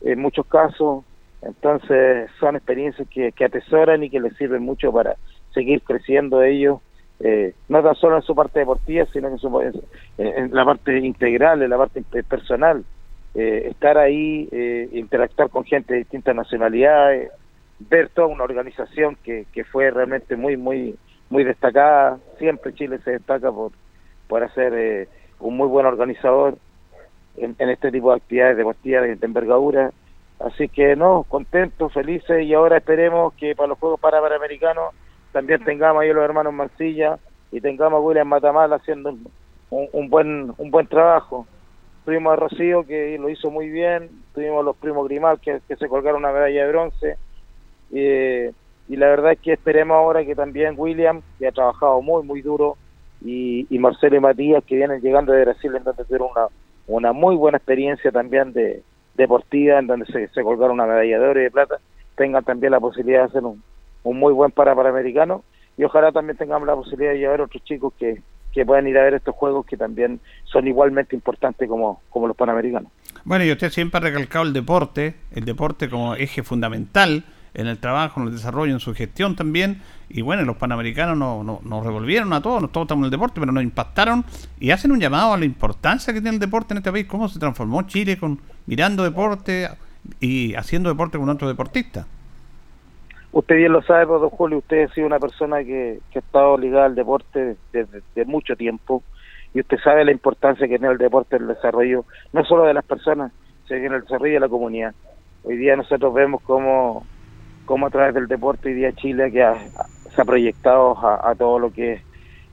en muchos casos, entonces son experiencias que, atesoran y que les sirven mucho para seguir creciendo ellos, eh, no tan solo en su parte deportiva, sino en, su, en, la parte integral, en la parte personal. Eh, estar ahí, eh, interactuar con gente de distintas nacionalidades, ver toda una organización que, que fue realmente muy, muy, muy destacada. Siempre Chile se destaca por, por ser eh, un muy buen organizador en, este tipo de actividades deportivas de envergadura Así que no, contentos, felices y ahora esperemos que para los Juegos Panamericanos también tengamos ahí los hermanos Mancilla y tengamos a William Matamal haciendo un, buen un buen trabajo. Tuvimos a Rocío que lo hizo muy bien, tuvimos a los primos Grimal que, se colgaron una medalla de bronce y la verdad es que esperemos ahora que también William, que ha trabajado muy muy duro, y, Marcelo y Matías que vienen llegando de Brasil en donde tuvieron una, una muy buena experiencia también de, deportiva en donde se, se colgaron una medalla de oro y de plata, tengan también la posibilidad de hacer un, muy buen para panamericano y ojalá también tengamos la posibilidad de llevar otros chicos que, que puedan ir a ver estos juegos que también son igualmente importantes como, como los panamericanos. Bueno, y usted siempre ha recalcado el deporte, el deporte como eje fundamental en el trabajo, en el desarrollo, en su gestión también. Y bueno, los panamericanos nos, nos, revolvieron a todos, todos estamos en el deporte, pero nos impactaron y hacen un llamado a la importancia que tiene el deporte en este país, cómo se transformó Chile con mirando deporte y haciendo deporte con otros deportistas. Usted bien lo sabe, pues, don Julio, usted ha sido una persona que, ha estado ligada al deporte desde, mucho tiempo y usted sabe la importancia que tiene el deporte en el desarrollo, no solo de las personas, sino en el desarrollo de la comunidad. Hoy día nosotros vemos cómo cómo a través del deporte hoy día Chile que se ha proyectado a, todo lo que es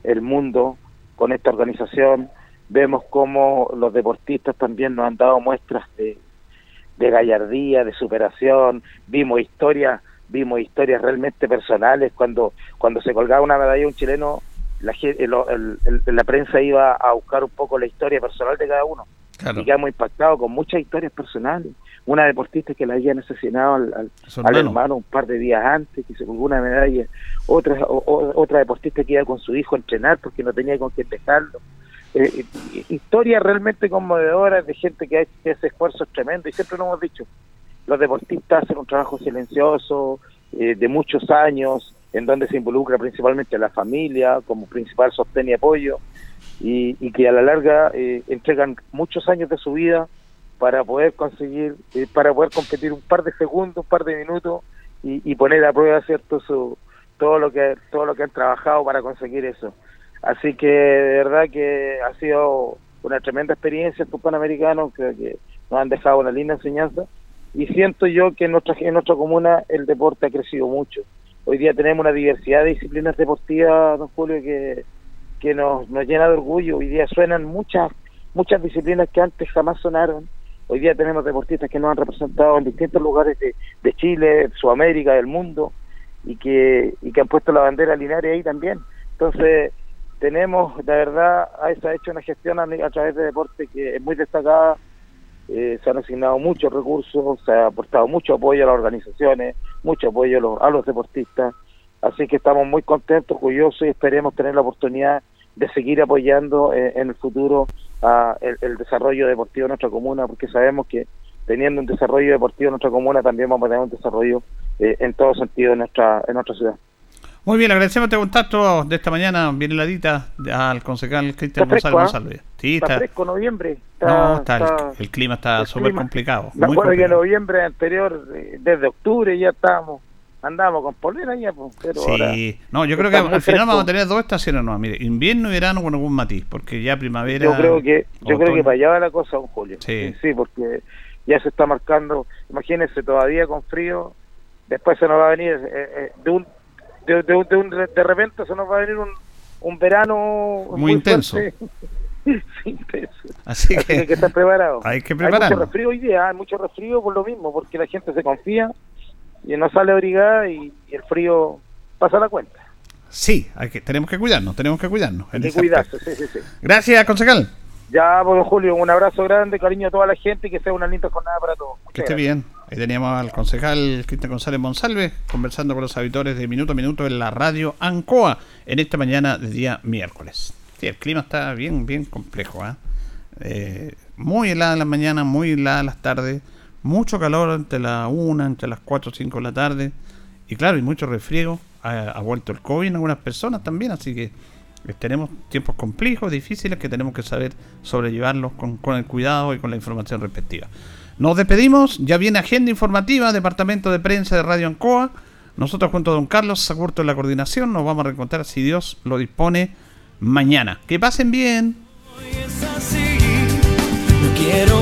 el mundo con esta organización. Vemos cómo los deportistas también nos han dado muestras de, gallardía, de superación. Vimos historias, vimos historias realmente personales cuando cuando se colgaba una medalla un chileno, la, la prensa iba a buscar un poco la historia personal de cada uno. Y quedamos impactados con muchas historias personales. Una deportista que la habían asesinado al, al, hermano. un par de días antes, que se colgó una medalla. Otra, otra deportista que iba con su hijo a entrenar porque no tenía con qué dejarlo. Eh, historias realmente conmovedoras de gente que hace esfuerzos tremendos y siempre lo hemos dicho, los deportistas hacen un trabajo silencioso eh, de muchos años en donde se involucra principalmente la familia como principal sostén y apoyo y, que a la larga eh, entregan muchos años de su vida para poder conseguir, para poder competir un par de segundos, un par de minutos y, poner a prueba cierto su, todo lo que todo lo que han trabajado para conseguir eso. Así que de verdad que ha sido una tremenda experiencia estos panamericanos, creo que nos han dejado una linda enseñanza y siento yo que en nuestra, en nuestra comuna el deporte ha crecido mucho. Hoy día tenemos una diversidad de disciplinas deportivas, don Julio, que, que nos, nos llena de orgullo. Hoy día suenan muchas, muchas disciplinas que antes jamás sonaron. Hoy día tenemos deportistas que nos han representado en distintos lugares de, de Chile, Sudamérica, del mundo, y que, y que han puesto la bandera lineal ahí también. Entonces, tenemos, la verdad, se ha hecho una gestión a, través de deporte que es muy destacada, eh, se han asignado muchos recursos, se ha aportado mucho apoyo a las organizaciones, mucho apoyo a los, deportistas, así que estamos muy contentos, orgullosos y esperemos tener la oportunidad de seguir apoyando eh, en el futuro a el, desarrollo deportivo de nuestra comuna, porque sabemos que teniendo un desarrollo deportivo en nuestra comuna también vamos a tener un desarrollo eh, en todo sentido en nuestra, en nuestra ciudad. Muy bien, agradecemos este contacto de esta mañana, bien heladita, al concejal Cristian González. González. Sí, está, fresco noviembre. no, está, el, clima está súper complicado. Me acuerdo que en noviembre anterior, eh, desde octubre ya estábamos, andábamos con polera ya, pues, pero Sí, no, yo creo que al final vamos a tener dos estaciones no, mire, invierno y verano con algún matiz, porque ya primavera... Yo creo que, yo creo que para allá va la cosa, don Julio. Sí. sí, porque ya se está marcando, imagínense, todavía con frío, después se nos va a venir eh, eh, de un de, de, de, repente se nos va a venir un, un verano muy, intenso. Así, que, hay que estar preparado. Hay que preparar. Hay mucho resfrío hoy día, hay mucho resfrío por lo mismo, porque la gente se confía y no sale abrigada y, y el frío pasa la cuenta. Sí, hay que, tenemos que cuidarnos, tenemos que cuidarnos. Hay que cuidarse, sí, sí, sí. Gracias, concejal. Ya, pues, Julio, un abrazo grande, cariño a toda la gente y que sea una linda jornada para todos. que esté bien. Ahí teníamos al concejal Cristian González Monsalve conversando con los auditores de Minuto a Minuto en la radio Ancoa en esta mañana de día miércoles. Sí, el clima está bien, bien complejo. ¿ah? ¿eh? muy helada en la mañana, muy helada las tardes, mucho calor entre las 1, entre las 4 o 5 de la tarde. Y claro, y mucho refriego. Ha, vuelto el COVID en algunas personas también, así que tenemos tiempos complejos, difíciles, que tenemos que saber sobrellevarlos con, con, el cuidado y con la información respectiva. Nos despedimos, ya viene agenda informativa, Departamento de Prensa de Radio Ancoa. Nosotros junto a don Carlos Sagurto en la coordinación nos vamos a reencontrar, si Dios lo dispone, mañana. Que pasen bien. No quiero